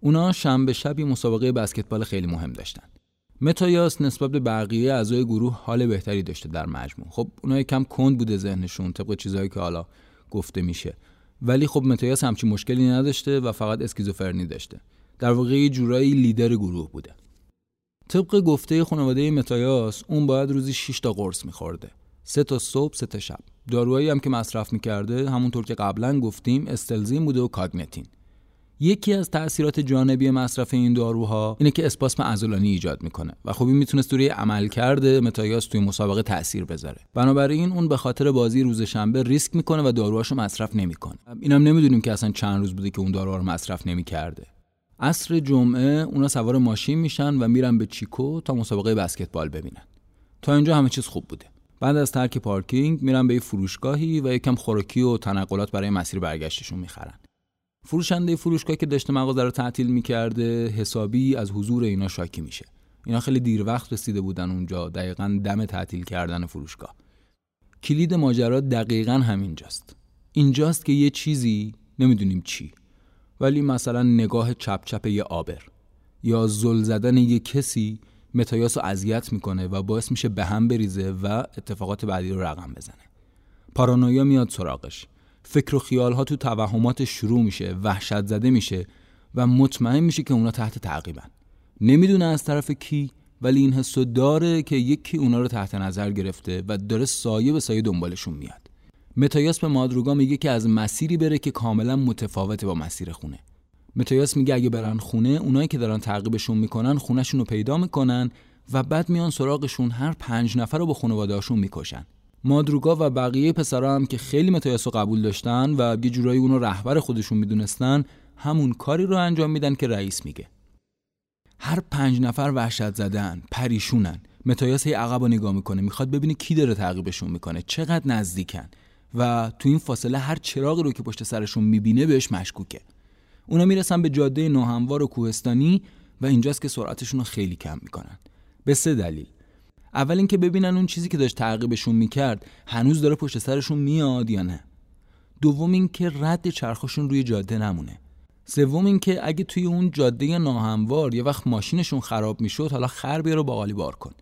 اونا شنبه شب یه مسابقه بسکتبال خیلی مهم داشتن. متایاس نسبت به بقیه اعضای گروه حال بهتری داشته در مجموع. خب اونا یه کم کند بوده ذهنشون طبق چیزهایی که حالا گفته میشه. ولی خب متایاس همچین مشکلی نداشته و فقط اسکیزوفرنی داشته. در واقع یه جورایی لیدر گروه بوده. طبق گفته خانواده متایاس اون باید روزی 6 تا قرص میخورده. سه تا صبح سه تا شب. داروهایی هم که مصرف می‌کرده همونطور که قبلا گفتیم استلزین بوده و کاگنتین. یکی از تاثیرات جانبی مصرف این داروها اینه که اسپاسم عضلانی ایجاد می‌کنه و خوبی می‌تونست روی عمل کرده متایاس توی مسابقه تاثیر بذاره. بنابراین اون به خاطر بازی روز شنبه ریسک می‌کنه و داروهاشو مصرف نمی‌کنه. اینم نمی‌دونیم که اصلا چند روز بوده که اون داروها رو مصرف نمی‌کرده. عصر جمعه اونا سوار ماشین میشن و میرن به چیکو تا مسابقه بسکتبال ببینن. تا اینجا همه چیز خوب بوده. بعد از ترک پارکینگ میرن به یه فروشگاهی و یکم خوراکی و تنقلات برای مسیر برگشتشون می‌خرن. فروشنده فروشگاه که داشته مغازه رو تعطیل می‌کرده حسابی از حضور اینا شاکی میشه. اینا خیلی دیر وقت رسیده بودن اونجا دقیقا دم تعطیل کردن فروشگاه. کلید ماجرا دقیقا همینجاست. اینجاست که یه چیزی نمی‌دونیم چی ولی مثلا نگاه چپ چپ یه آبر یا زل زدن یه کسی متایاس رو اذیت می‌کنه و باعث میشه به هم بریزه و اتفاقات بعدی رو رقم بزنه. پارانویا میاد سراغش. فکر و خیال ها تو توهمات شروع میشه وحشت زده میشه و مطمئن میشه که اونا تحت تعقیبن. نمی‌دونه از طرف کی ولی این حسو داره که یکی اونا رو تحت نظر گرفته و داره سایه به سایه دنبالشون میاد. متایاس به مادروگا میگه که از مسیری بره که کاملا متفاوته با مسیر خونه. متایاس میگه اگه برن خونه اونایی که دارن تعقیبشون می‌کنن خونهشون رو پیدا می‌کنن و بعد میان سراغشون هر پنج نفر رو با خانواده‌هاشون می‌کشن. مادروگا و بقیه پسرا هم که خیلی متایاس رو قبول داشتن و یه جورایی اونو رهبر خودشون می‌دونستن همون کاری رو انجام میدن که رئیس میگه. هر پنج نفر وحشت زدن پریشونن. متایاس هی عقب نگاه می‌کنه می‌خواد ببینه کی داره تعقیبشون می‌کنه چقدر نزدیکن. و تو این فاصله هر چراغی رو که پشت سرشون می‌بینه بهش مشکوکه. اونا می‌رسن به جاده ناهموار و کوهستانی و اینجاست که سرعتشون رو خیلی کم می‌کنن. به سه دلیل. اول اینکه ببینن اون چیزی که داشت تعقیبشون می‌کرد هنوز داره پشت سرشون میاد یا نه. دوم اینکه رد چرخشون روی جاده نمونه. سوم اینکه اگه توی اون جاده ناهموار یه وقت ماشینشون خراب می‌شد حالا خر بیارو با بار کن.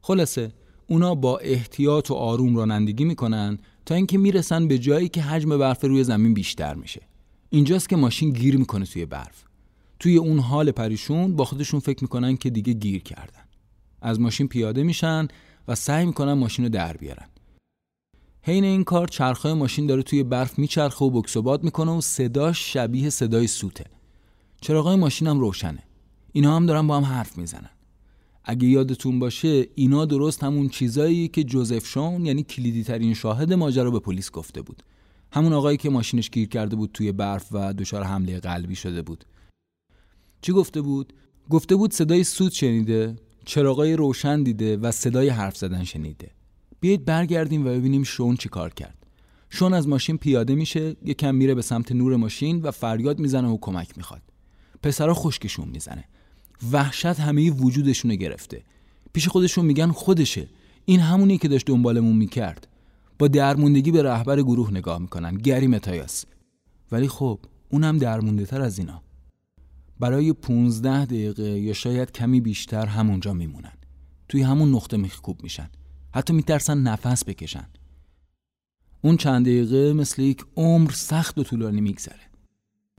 خلاصه اونا با احتیاط و آروم رانندگی می‌کنن تا اینکه می‌رسن به جایی که حجم برف روی زمین بیشتر میشه. اینجاست که ماشین گیر می‌کنه توی برف. توی اون حال پریشون با خودشون فکر می‌کنن که دیگه گیر کردن. از ماشین پیاده میشن و سعی می‌کنن ماشین رو در بیارن. حین این کار چرخهای ماشین داره توی برف میچرخه و بکسوبات می‌کنه و صداش شبیه صدای سوته. چراغای ماشین هم روشنه. اینا هم دارن با هم حرف می‌زنن. اگه یادتون باشه اینا درست همون چیزایی که جوزف شون یعنی کلیدی ترین شاهد ماجرا به پلیس گفته بود. همون آقایی که ماشینش گیر کرده بود توی برف و دچار حمله قلبی شده بود. چی گفته بود؟ گفته بود صدای سود شنیده. چراغای روشن دیده و صدای حرف زدن شنیده. بیایید برگردیم و ببینیم شون چی کار کرد. شون از ماشین پیاده میشه یکم میره به سمت نور ماشین و فریاد می‌زنه و کمک می‌خواد. پسرا خشکشون می‌زنه. وحشت همه وجودشون گرفته. پیش خودشون میگن خودشه. این همونی که داشت دنبالمون می‌کرد. با درموندگی به رهبر گروه نگاه می‌کنن. گری متایاس ولی خب اونم درمونده تر از اینا. برای 15 دقیقه یا شاید کمی بیشتر همونجا میمونن. توی همون نقطه میخکوب میشن. حتی میترسن نفس بکشن. اون چند دقیقه مثل یک عمر سخت و طولانی میگذره.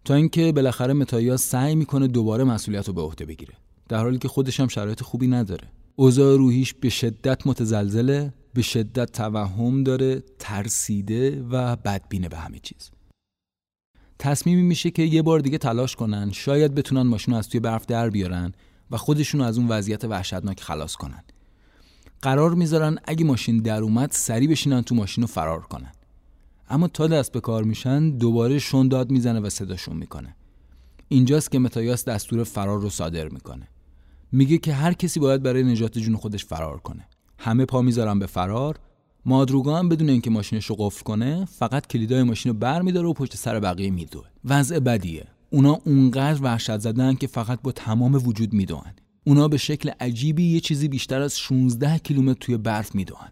تا اینکه بالاخره متایا سعی می‌کنه دوباره مسئولیت رو به عهده بگیره. در حالی که خودش هم شرایط خوبی نداره. اوضاع روحیش به شدت متزلزله به شدت توهم داره ترسیده و بدبینه به همه چیز. تصمیمی میشه که یه بار دیگه تلاش کنن شاید بتونن ماشین از توی برف در بیارن و خودشون از اون وضعیت وحشتناک خلاص کنن. قرار می‌ذارن اگه ماشین در اومد سری بشینن تو ماشین رو فرار کنن. اما تا دست به کار میشن دوباره شون داد می‌زنه و صداشون می‌کنه. اینجاست که متایاس دستور فرار رو صادر می‌کنه. میگه که هر کسی باید برای نجات جون خودش فرار کنه. همه پا می‌ذارن به فرار مادروگا هم بدون اینکه ماشینش رو قفل کنه فقط کلیدای ماشین رو برمیداره و پشت سر بقیه میدوه. وضع بدیه. اونا اونقدر وحشت زدن که فقط با تمام وجود میدوئن اونا به شکل عجیبی یه چیزی بیشتر از 16 کیلومتر توی برف میدوئن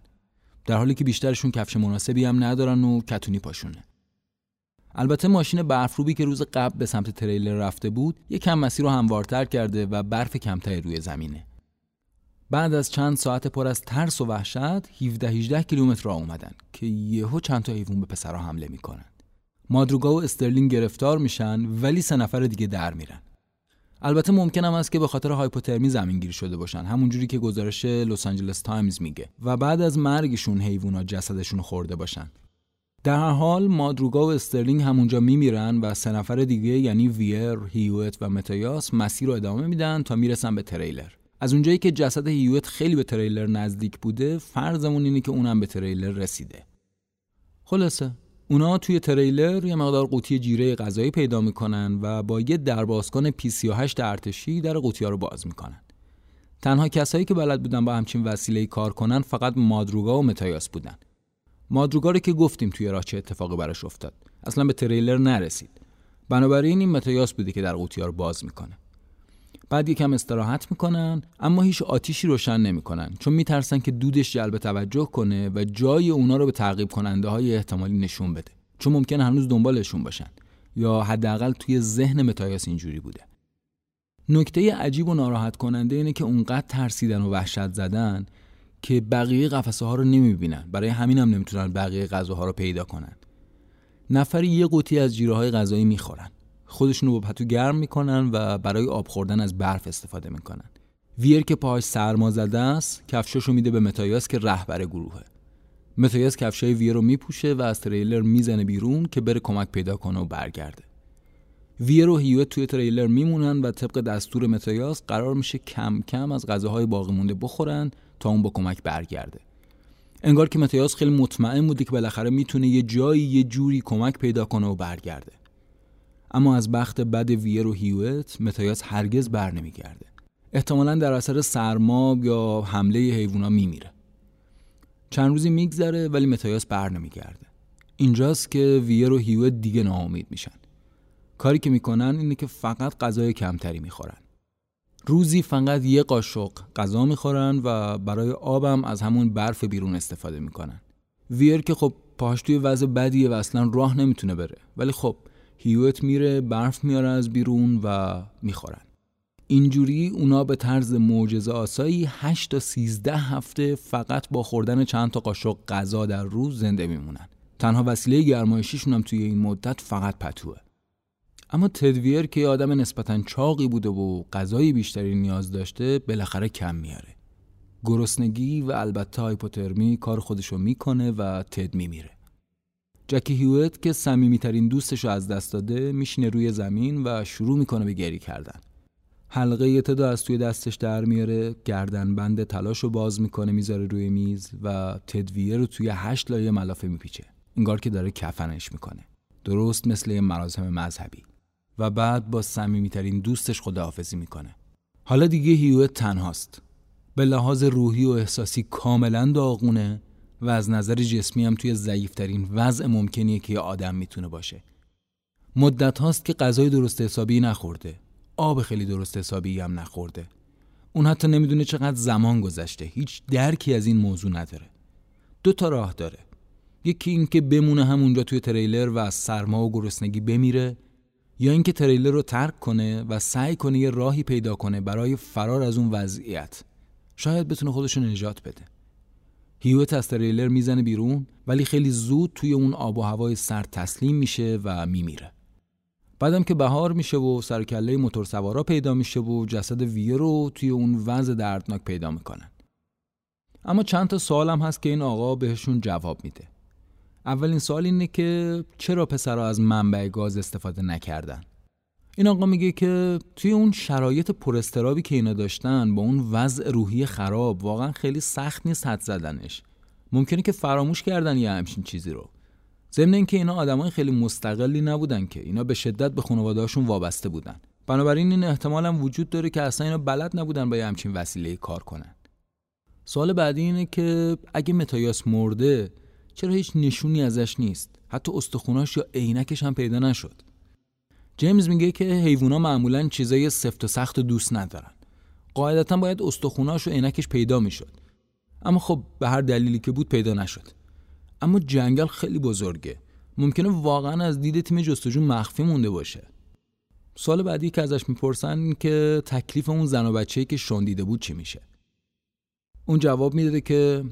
در حالی که بیشترشون کفش مناسبی هم ندارن و کتونی پاشونه. البته ماشین برفروبی که روز قبل به سمت تریلر رفته بود یه کم مسیر رو هموارتر کرده و برف کمتری روی زمینه. بعد از چند ساعت پر از ترس و وحشت 17 18 کیلومتر راه اومدن که یهو چند تا حیوان به پسرها حمله می‌کنن. مادروگا و استرلینگ گرفتار میشن ولی سه نفر دیگه در میرن. البته ممکن هم است که به خاطر هایپوترمی زمینگیر شده باشن همونجوری که گزارش لس آنجلس تایمز میگه. و بعد از مرگشون حیوونا جسدشون خورده باشن. در هر حال مادروگا و استرلینگ همونجا میمیرن و سه نفر دیگه یعنی ویر، هیوت و متایاس مسیر رو ادامه میدن تا می‌رسن به تریلر. از اونجایی که جسد هیوت خیلی به تریلر نزدیک بوده فرضمون اینه که اونم به تریلر رسیده. خلاصه اونا توی تریلر یه مقدار قوطی جیره غذایی پیدا می‌کنن و با یه دربازکن پی 38 ارتشی در قوطی رو باز می‌کنن. تنها کسایی که بلد بودن با همچین وسیله کار کنن فقط مادروگا و متایاس بودن. مادروگا رو که گفتیم توی راه چه اتفاقی براش افتاد. اصلا به تریلر نرسید. بنابراین این متایاس بوده که در قوطی رو باز می‌کنه. بعد یکم استراحت می‌کنن اما هیچ آتیشی روشن نمی‌کنن چون میترسن که دودش جلب توجه کنه و جای اونا رو به تعقیب کننده های احتمالی نشون بده چون ممکنه هنوز دنبالشون باشن یا حداقل توی ذهن متایاس اینجوری بوده. نکته عجیب و ناراحت کننده اینه که اونقدر ترسیدن و وحشت زدن که بقیه قفسه ها رو نمی‌بینن. برای همین هم نمی‌تونن بقیه غذاها رو پیدا کنن. نفری یه قوطی از جیره های غذایی می‌خورن. خودشونو با پتو گرم می‌کنن و برای آب خوردن از برف استفاده می‌کنن. ویر که پاهاش سرما زده است کفشاشو میده به متایاس که رهبر گروهه. متایاس کفشای ویر رو میپوشه و از تریلر می‌زنه بیرون که بره کمک پیدا کنه و برگرده. ویر و هیوت توی تریلر میمونن و طبق دستور متایاس قرار میشه کم کم از غذاهای باقی مونده بخورن تا اون با کمک برگرده. انگار که متایاس خیلی مطمئن بوده که بالاخره می‌تونه یه جایی یه جوری کمک پیدا کنه و برگرده. اما از بخت بد ویر و هیوت متایاس هرگز بر نمیگرده. احتمالا در اثر سرما یا حمله حیوونا میمیره. چند روزی میگذره ولی متایاس بر نمیگرده. اینجاست که ویر و هیوت دیگه ناامید میشن. کاری که می‌کنن اینه که فقط غذای کمتری می‌خورن. روزی فقط یه قاشق غذا می‌خورن و برای آبم از همون برف بیرون استفاده می‌کنن. ویر که خب پاش توی وضع بدیه و اصلا راه نمی‌تونه بره. ولی خب هیوت میره برف میاره از بیرون و می‌خورن. اینجوری اونا به طرز معجزه آسایی 8 تا 13 هفته فقط با خوردن چند تا قاشق غذا در روز زنده میمونن. تنها وسیله گرمایشیشون هم توی این مدت فقط پتوه. اما تدویر که آدم نسبتا چاقی بوده و غذای بیشتری نیاز داشته بالاخره کم میاره. گرسنگی و البته هایپوترمی کار خودشو می‌کنه و تد میمیره. جکی هیوت که صمیمیترین دوستش رو از دست داده میشینه روی زمین و شروع می‌کنه به گری کردن. حلقه تدا از توی دستش در میاره گردن بند تلاش رو باز می‌کنه می‌ذاره روی میز و تدویه رو توی هشت لایه ملافه میپیچه. انگار که داره کفنش می‌کنه. درست مثل مراسم مذهبی. و بعد با صمیمیترین دوستش خداحافظی می‌کنه. حالا دیگه هیوت تنهاست. به لحاظ روحی و احساسی کاملا داغونه. و از نظر جسمی هم توی ضعیفترین وضع ممکنیه که یه آدم می‌تونه باشه. مدت هاست که غذای درست حسابی نخورده. آب خیلی درست حسابی هم نخورده. اون حتی نمی‌دونه چقدر زمان گذشته. هیچ درکی از این موضوع نداره. دو تا راه داره. یکی اینکه بمونه همونجا توی تریلر و از سرما و گرسنگی بمیره یا اینکه تریلر رو ترک کنه و سعی کنه یه راهی پیدا کنه برای فرار از اون وضعیت. شاید بتونه خودشو نجات بده. هیوت از تریلر می‌زنه بیرون ولی خیلی زود توی اون آب و هوای سرد تسلیم میشه و میمیره. بعدم که بهار میشه و سرکله موتور سوارا پیدا میشه و جسد ویه رو توی اون وضع دردناک پیدا می‌کنن. اما چند تا سوال هم هست که این آقا بهشون جواب میده. اولین سوال اینه که چرا پسرها از منبع گاز استفاده نکردن؟ این آقا میگه که توی اون شرایط پرسترابی که اینا داشتن با اون وضع روحی خراب واقعا خیلی سخت نیست حد زدنش. ممکنه که فراموش کردن یه همچین چیزی رو. ضمن اینکه اینا آدمای خیلی مستقلی نبودن که. اینا به شدت به خانواده‌هاشون وابسته بودن. بنابراین این احتمال هم وجود داره که اصلا اینا بلد نبودن با یه همچین وسیله کار کنن. سوال بعدی اینه که اگه متایاس مرده چرا هیچ نشونی ازش نیست؟ حتی استخوناش یا عینکش هم پیدا نشد. جیمز میگه که حیوونا معمولا چیزای سفت و سخت و دوست ندارن. قاعدتا باید استخوناش و عینکش پیدا می‌شد. اما خب به هر دلیلی که بود پیدا نشد. اما جنگل خیلی بزرگه. ممکنه واقعا از دید تیم جستجو مخفی مونده باشه. سال بعدی که ازش می‌پرسن که تکلیف اون زن و بچه‌ای که شون دیده بود چی میشه؟ اون جواب میده که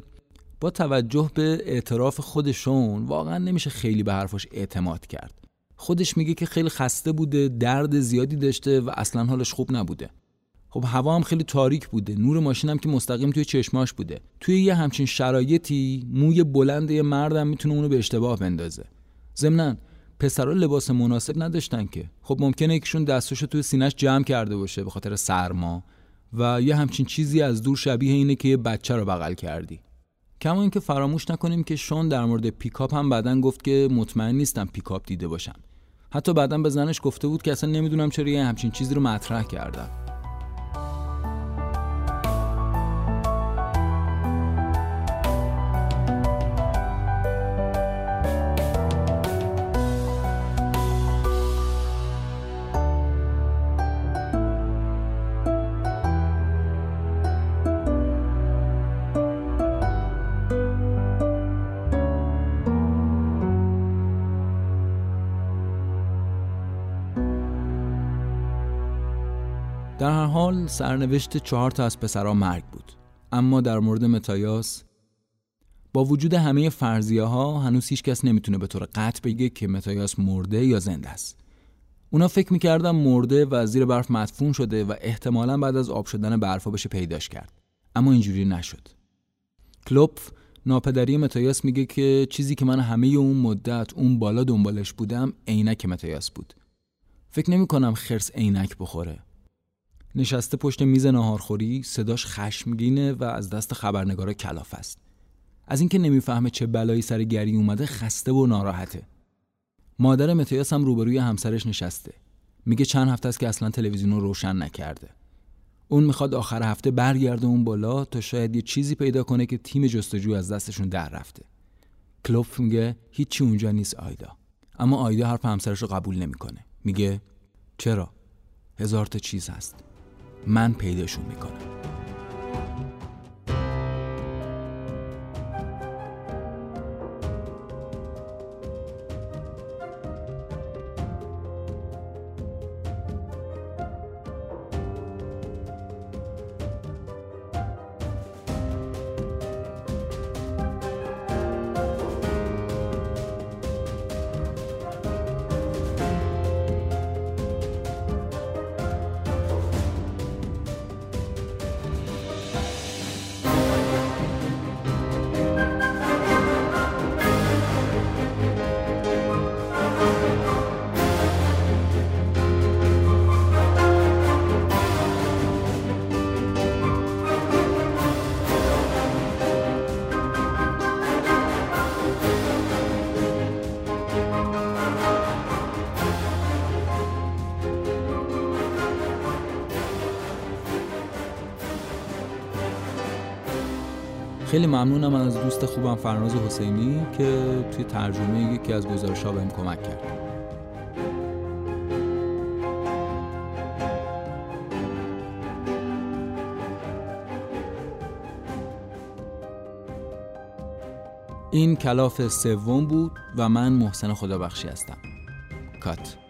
با توجه به اعتراف خودشون واقعا نمیشه خیلی به حرفش اعتماد کرد. خودش میگه که خیلی خسته بوده درد زیادی داشته و اصلا حالش خوب نبوده. خب هوا هم خیلی تاریک بوده. نور ماشین هم که مستقیم توی چشماش بوده. توی یه همچین شرایطی موی بلند یه مردم می‌تونه اونو به اشتباه بندازه. ضمنا پسرا لباس مناسب نداشتن که. خب ممکنه یکیشون دستاشو توی سینش جمع کرده باشه به خاطر سرما و یه همچین چیزی از دور شبیه اینه که یه بچه رو بغل کردی. کما اینکه فراموش نکنیم که شون در مورد پیکاپ هم بعدا گفت که مطمئن نیستم پیکاپ دیده باشم. حتی بعدا به زنش گفته بود که اصلا نمی‌دونم چرا یه همچین چیزی رو مطرح کردم. سرنوشت چهار تا از پسرها مرگ بود. اما در مورد متایاس با وجود همه فرضیه ها هنوز هیچ کس نمی‌تونه به طور قطع بگه که متایاس مرده یا زنده است. اونا فکر می‌کردن مرده و زیر برف مدفون شده و احتمالا بعد از آب شدن برفا بشه پیداش کرد. اما اینجوری نشد. کلوپف ناپدری متایاس میگه که چیزی که من همه اون مدت اون بالا دنبالش بودم عینک متایاس بود. فکر نمی کنم خرس عینک بخوره. نشسته پشت میز ناهارخوری صداش خشمگینه و از دست خبرنگارا کلاف است. از اینکه نمی‌فهمه چه بلایی سر گری اومده خسته و ناراحته. مادر متیاس هم روبروی همسرش نشسته. میگه چند هفته است که اصلا تلویزیون رو روشن نکرده. اون می‌خواد آخر هفته برگرده اون بالا تا شاید یه چیزی پیدا کنه که تیم جستجو از دستشون در رفته. کلوف میگه هیچی اونجا نیست آیدا. اما آیدا حرف همسرش رو قبول نمی‌کنه. میگه چرا؟ هزار تا چیز هست. من پیداشون می‌کنم. ممنونم از دوست خوبم فرناز حسینی که توی ترجمه یکی از گزارش ها بهم کمک کرد. این کلاف سوم بود و من محسن خدابخشی هستم. کات.